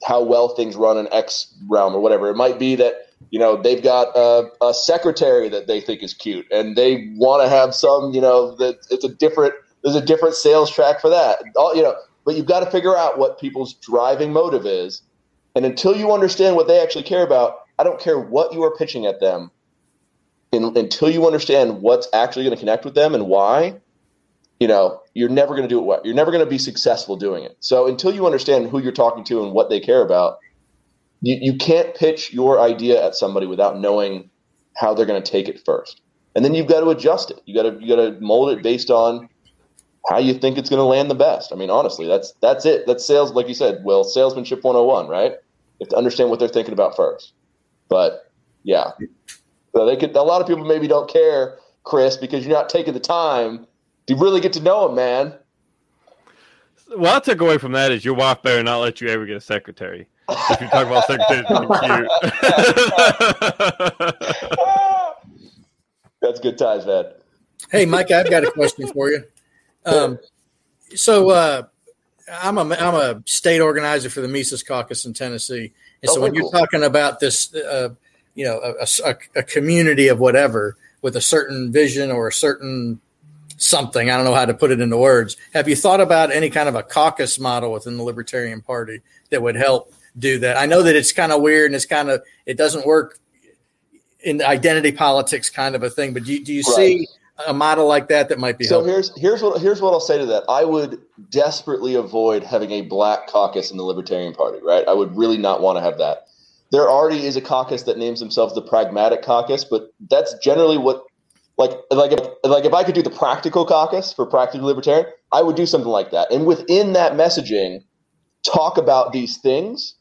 how well things run in X realm or whatever. It might be that you know they've got a, a secretary that they think is cute, and they want to have some, you know, that it's a different there's a different sales track for that. All, you know, but you've got to figure out what people's driving motive is, and until you understand what they actually care about, I don't care what you are pitching at them in, until you understand what's actually going to connect with them and why, you know, you're never going to do it well. You're never going to be successful doing it. So until you understand who you're talking to and what they care about, you, you can't pitch your idea at somebody without knowing how they're going to take it first. And then you've got to adjust it. You got to you got to mold it based on how you think it's going to land the best. I mean, honestly, that's that's it. That's sales, like you said. Well, salesmanship 101, right? You have to understand what they're thinking about first. But yeah, so they could. A lot of people maybe don't care, Chris, because you're not taking the time to really get to know them, man. Well, I took away from that is your wife better not let you ever get a secretary. If you talk about secretaries <laughs> being cute. That's good times, man. Hey, Mike, I've got a question for you. Um, so uh, I'm a I'm a state organizer for the Mises Caucus in Tennessee, and so oh, when cool. you're talking about this uh, you know a, a, a, community of whatever with a certain vision or a certain something i don't know how to put it into words have you thought about any kind of a caucus model within the libertarian party that would help do that i know that it's kind of weird and it's kind of it doesn't work in identity politics kind of a thing but do, do you right. see a model like that that might be so helpful? here's here's what here's what I'll say to that. I would desperately avoid having a black caucus in the Libertarian Party, right? I would really not want to have that there already is a caucus that names themselves the Pragmatic Caucus, but that's generally what like like if, like if I could do the Practical Caucus for Practical Libertarian, I would do something like that. And within that messaging, talk about these things.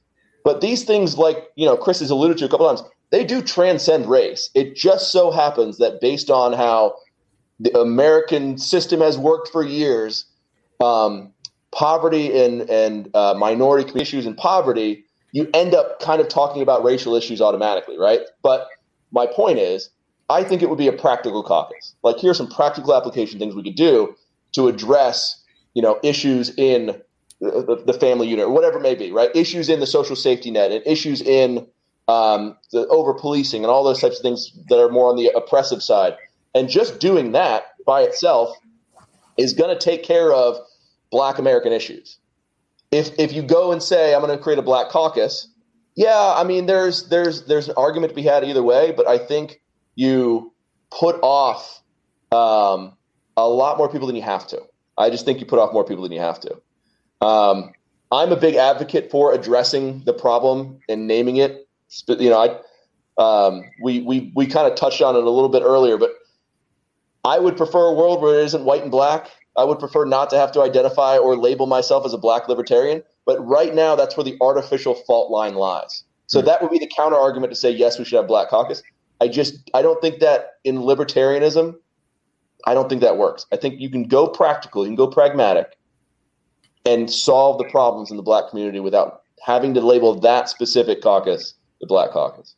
But these things, like you know, Chris has alluded to a couple times, they do transcend race. It just so happens that based on how the American system has worked for years, um, poverty and and uh, minority issues and poverty you end up kind of talking about racial issues automatically, right? But my point is, I think it would be a practical caucus. Like, here's some practical application things we could do to address, you know, issues in the, the family unit or whatever it may be, right? Issues in the social safety net and issues in um, the over policing and all those types of things that are more on the oppressive side. And just doing that by itself is going to take care of Black American issues if if you go and say I'm going to create a black caucus, yeah, I mean there's there's there's an argument to be had either way, but I think you put off um, a lot more people than you have to. I just think you put off more people than you have to. Um, I'm a big advocate for addressing the problem and naming it. You know, I um, we we we kind of touched on it a little bit earlier, but I would prefer a world where it isn't white and black. I would prefer not to have to identify or label myself as a black libertarian. But right now, that's where the artificial fault line lies. So mm-hmm. that would be the counter argument to say, yes, we should have black caucus. I just, I don't think that in libertarianism, I don't think that works. I think you can go practical, you can go pragmatic and solve the problems in the black community without having to label that specific caucus the black caucus.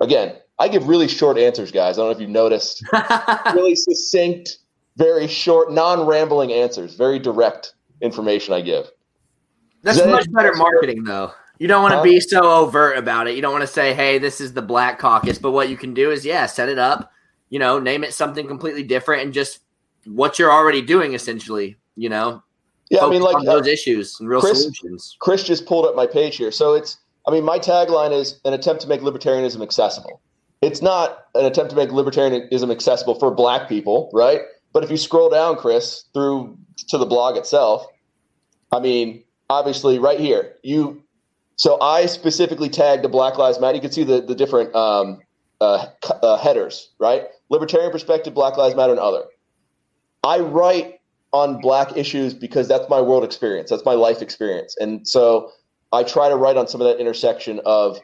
Again, I give really short answers, guys. I don't know if you've noticed. <laughs> really succinct, very short, non-rambling answers, very direct information I give. That's that much better marketing, though. You don't want to huh? be so overt about it. You don't want to say, "Hey, this is the Black Caucus," but what you can do is, yeah, set it up. You know, name it something completely different, and just what you're already doing, essentially. You know, yeah, I mean, like those uh, issues and real Chris, solutions. Chris just pulled up my page here, so it's. I mean, my tagline is an attempt to make libertarianism accessible. It's not an attempt to make libertarianism accessible for Black people, right? But if you scroll down, Chris, through to the blog itself, I mean, obviously, right here, you. So I specifically tagged the Black Lives Matter. You can see the the different um, uh, uh, headers, right? Libertarian perspective, Black Lives Matter, and other. I write on black issues because that's my world experience. That's my life experience. And so I try to write on some of that intersection of,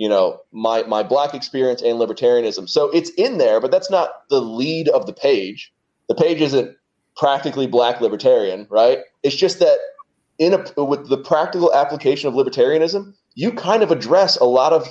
you know, my my black experience and libertarianism. So it's in there, but that's not the lead of the page. The page isn't practically black libertarian, right? It's just that in a, with the practical application of libertarianism, you kind of address a lot of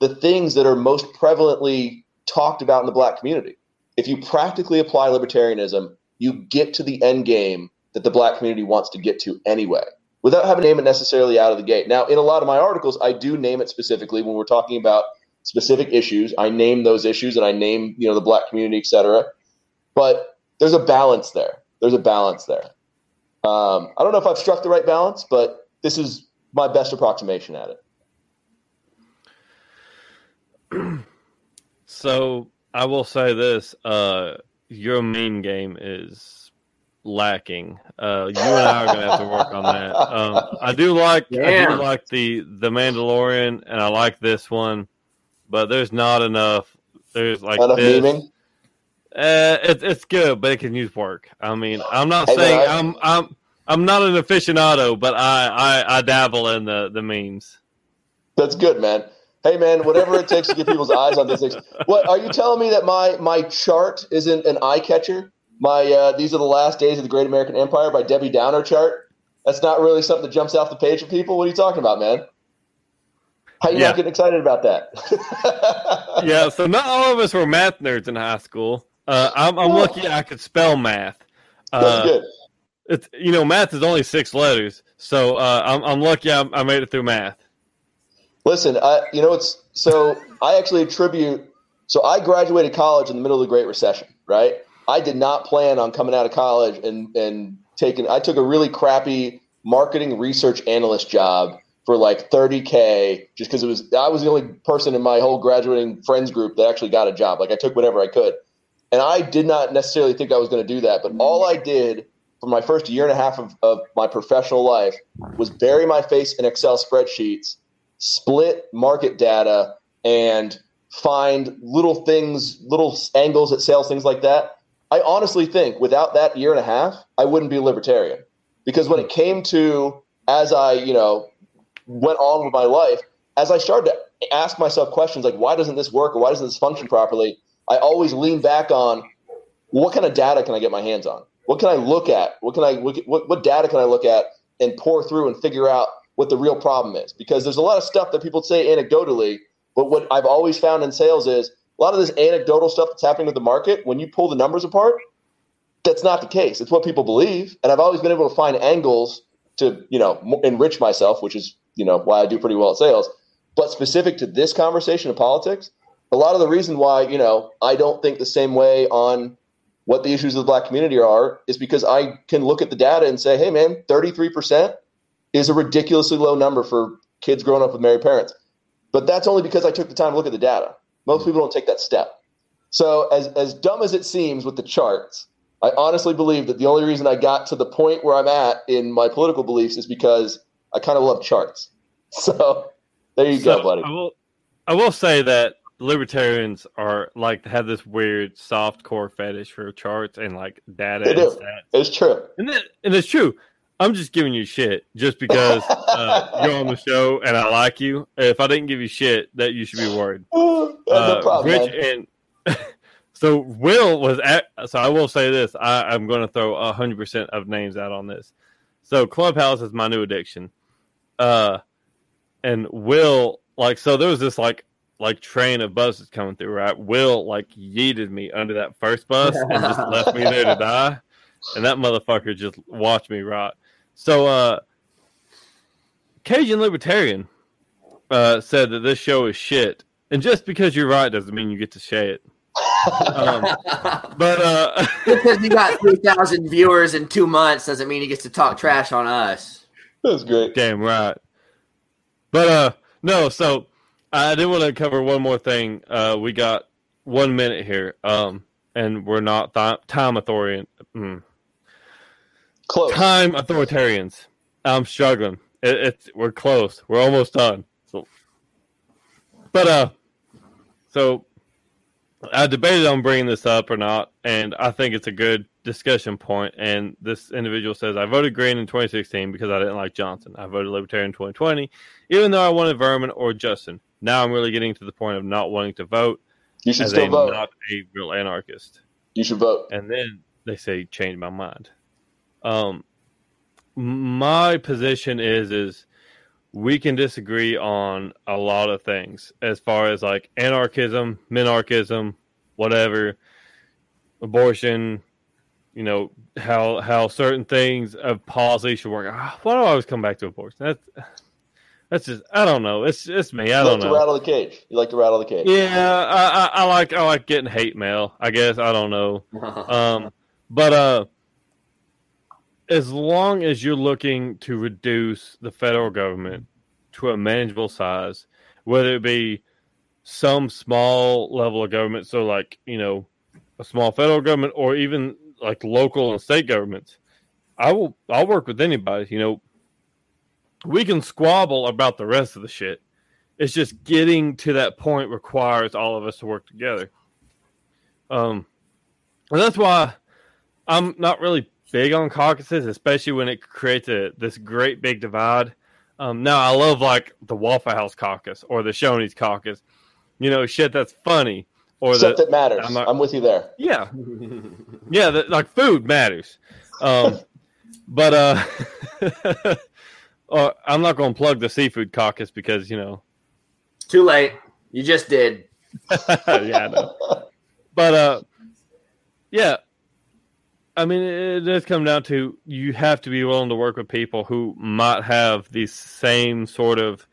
the things that are most prevalently talked about in the black community. If you practically apply libertarianism, you get to the end game that the black community wants to get to anyway, without having to name it necessarily out of the gate. Now, in a lot of my articles, I do name it specifically when we're talking about specific issues. I name those issues and I name, you know, the black community, et cetera. But there's a balance there. There's a balance there. Um, I don't know if I've struck the right balance, but this is my best approximation at it. <clears throat> so I will say this: uh, your main game is lacking. Uh, you and I are going to have to work on that. Um, I do like I do like the the Mandalorian, and I like this one, but there's not enough. There's like enough this. Memeing? Uh, it, it's good, but it can use work. I mean, I'm not hey, saying I, I'm I'm I'm not an aficionado, but I, I I dabble in the the memes. That's good, man. Hey, man, whatever it takes to get people's eyes on this. What are you telling me that my my chart isn't an eye catcher? My uh, these are the last days of the Great American Empire by Debbie Downer chart. That's not really something that jumps off the page for people. What are you talking about, man? How you yeah. not getting excited about that? <laughs> yeah, so not all of us were math nerds in high school. Uh, I'm, I'm lucky I could spell math. <laughs> Uh, That's good. It's you know math is only six letters, so uh, I'm I'm lucky I, I, made it through math. Listen, I you know it's so I actually attribute. So I graduated college in the middle of the Great Recession, right? I did not plan on coming out of college and and taking. I took a really crappy marketing research analyst job for like 30k just because it was I was the only person in my whole graduating friends group that actually got a job. Like I took whatever I could. And I did not necessarily think I was going to do that, but all I did for my first year and a half of, of my professional life was bury my face in Excel spreadsheets, split market data, and find little things, little angles at sales, things like that. I honestly think without that year and a half, I wouldn't be a libertarian. Because when it came to, as I, you know, went on with my life, as I started to ask myself questions like, why doesn't this work or why doesn't this function properly? I always lean back on what kind of data can I get my hands on? What can I look at? What can I what, what data can I look at and pour through and figure out what the real problem is? Because there's a lot of stuff that people say anecdotally, but what I've always found in sales is a lot of this anecdotal stuff that's happening with the market. When you pull the numbers apart, that's not the case. It's what people believe, and I've always been able to find angles to you know enrich myself, which is you know why I do pretty well at sales. But specific to this conversation of politics, a lot of the reason why you know I don't think the same way on what the issues of the black community are is because I can look at the data and say, hey man, 33% is a ridiculously low number for kids growing up with married parents. But that's only because I took the time to look at the data. Most people don't take that step. So as as dumb as it seems with the charts, I honestly believe that the only reason I got to the point where I'm at in my political beliefs is because I kind of love charts. <laughs> So there you so go, buddy. I will I will say that libertarians are like have this weird soft core fetish for charts and like data. They do. It's true, and then, and it's true. I'm just giving you shit just because uh, you're on the show and I like you. If I didn't give you shit, that you should be worried. <laughs> uh, no problem, Rich and <laughs> so Will was at. So I will say this: I, I'm going to throw hundred percent of names out on this. So Clubhouse is my new addiction. Uh, and Will like so there was this like like train of buses coming through, right? Will like yeeted me under that first bus and just left me there to <laughs> die. And that motherfucker just watched me rot. So uh Cajun Libertarian uh said that this show is shit. And just because you're right doesn't mean you get to say it. um, <laughs> but uh <laughs> because you got three thousand viewers in two months doesn't mean he gets to talk trash on us. That's great. Damn right. But uh no, so I did want to cover one more thing. Uh, we got one minute here, um, and we're not th- time authoritarian. Mm. Close. Time authoritarians. I'm struggling. It, it's we're close. We're almost done. So, but uh, so I debated on bringing this up or not, and I think it's a good discussion point. And this individual says, I voted Green in 2016 because I didn't like Johnson. I voted Libertarian in 2020, even though I wanted Vermin or Justin. Now I'm really getting to the point of not wanting to vote. You should still vote. Not a real anarchist. You should vote. And then they say, change my mind. Um, my position is is we can disagree on a lot of things as far as like anarchism, minarchism, whatever, abortion, you know, how how certain things of policy should work. Ah, why do I always come back to abortion? That's that's just I don't know. It's it's me. I you don't like know. To rattle the cage. You like to rattle the cage. Yeah, I, I, I like I like getting hate mail. I guess I don't know. <laughs> um, but uh, as long as you're looking to reduce the federal government to a manageable size, whether it be some small level of government, so like you know, a small federal government, or even like local and state governments. I will. I'll work with anybody. You know, we can squabble about the rest of the shit. It's just getting to that point requires all of us to work together. Um, and that's why I'm not really big on caucuses, especially when it creates a this great big divide. Um, now I love like the Waffle House caucus or the Shoney's caucus. You know, shit that's funny or stuff that matters. I'm, not, I'm, with you there. Yeah, yeah, the, like food matters. Um, <laughs> but uh, <laughs> uh, I'm not going to plug the seafood caucus because you know, too late. You just did. <laughs> yeah, no. but uh, yeah, I mean, it does come down to you have to be willing to work with people who might have the same sort of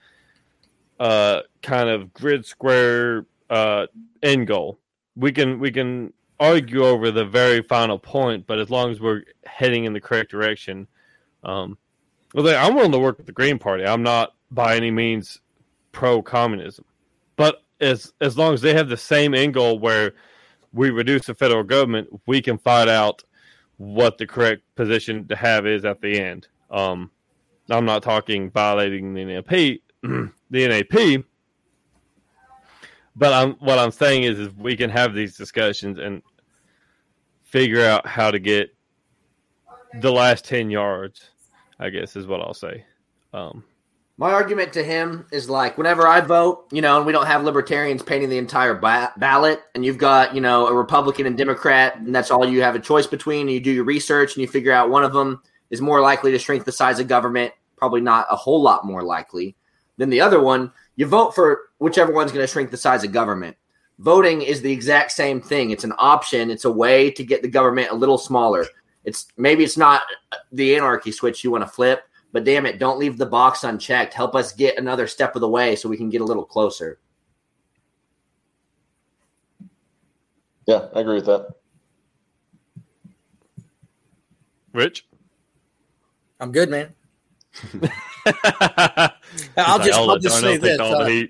uh, kind of grid square uh, end goal. We can we can argue over the very final point, but as long as we're heading in the correct direction, um, well, I'm willing to work with the Green Party. I'm not by any means pro communism, but as as long as they have the same end goal where we reduce the federal government, we can fight out what the correct position to have is at the end. Um, I'm not talking violating the NAP, <clears throat> the NAP, but I'm what I'm saying is, is we can have these discussions and figure out how to get the last ten yards. I guess is what I'll say. Um, my argument to him is like whenever I vote, you know, and we don't have libertarians painting the entire ba- ballot, and you've got, you know, a Republican and Democrat, and that's all you have a choice between, and you do your research and you figure out one of them is more likely to shrink the size of government, probably not a whole lot more likely than the other one, you vote for whichever one's going to shrink the size of government. Voting is the exact same thing. It's an option, it's a way to get the government a little smaller. It's maybe it's not the anarchy switch you want to flip but damn it, don't leave the box unchecked. Help us get another step of the way so we can get a little closer. Yeah, I agree with that. Rich? I'm good, man. <laughs> I'll just, I'll just say this. Uh,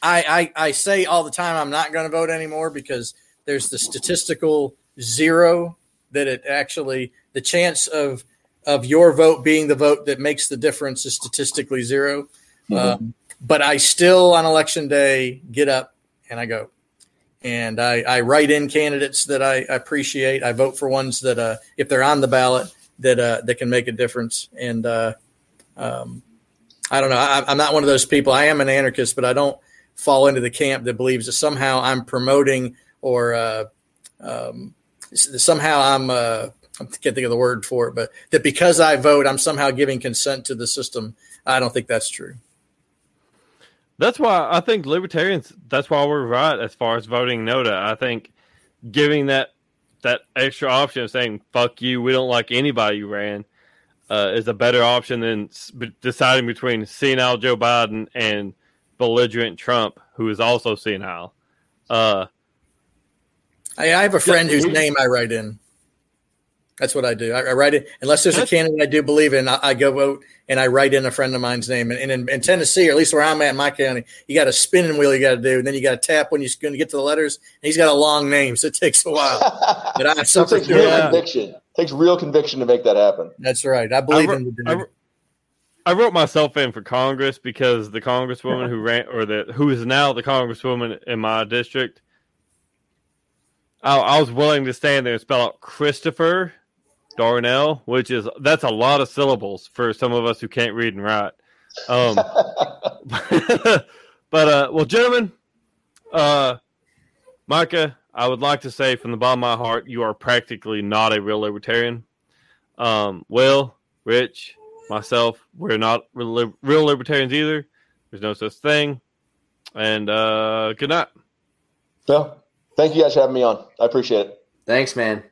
I, I, I say all the time I'm not going to vote anymore because there's the statistical zero that it actually, the chance of of your vote being the vote that makes the difference is statistically 0 mm-hmm. um, but I still on election day get up and I go. And I, I write in candidates that I appreciate. I vote for ones that, uh, if they're on the ballot, that uh, that can make a difference. And uh, um, I don't know. I, I'm not one of those people. I am an anarchist, but I don't fall into the camp that believes that somehow I'm promoting or uh, um, somehow I'm uh, I can't think of the word for it, but that because I vote, I'm somehow giving consent to the system. I don't think that's true. That's why I think libertarians. That's why we're right as far as voting no to. I think giving that that extra option of saying "fuck you," we don't like anybody you ran, uh, is a better option than deciding between senile Joe Biden and belligerent Trump, who is also senile. Uh, I, I have a friend whose name I write in. That's what I do. I, I write it unless there's a candidate I do believe in. I, I, go vote and I write in a friend of mine's name. And, and in, in, Tennessee, or at least where I'm at in my county, you got a spinning wheel you got to do, and then you got to tap when you're going to get to the letters. And he's got a long name, so it takes a while. <laughs> but I suffer takes real conviction. It takes real conviction to make that happen. That's right. I believe I, in the dude. I wrote myself in for Congress because the congresswoman who ran, or the who is now the congresswoman in my district, I, I was willing to stand there and spell out Christopher Darnell, which is that's a lot of syllables for some of us who can't read and write. Um, <laughs> but uh, well, gentlemen, uh, Micah, I would like to say from the bottom of my heart, you are practically not a real libertarian. Um, Will, Rich, myself, we're not real, real libertarians either. There's no such thing. And uh, good night. Well, thank you guys for having me on. I appreciate it. Thanks, man.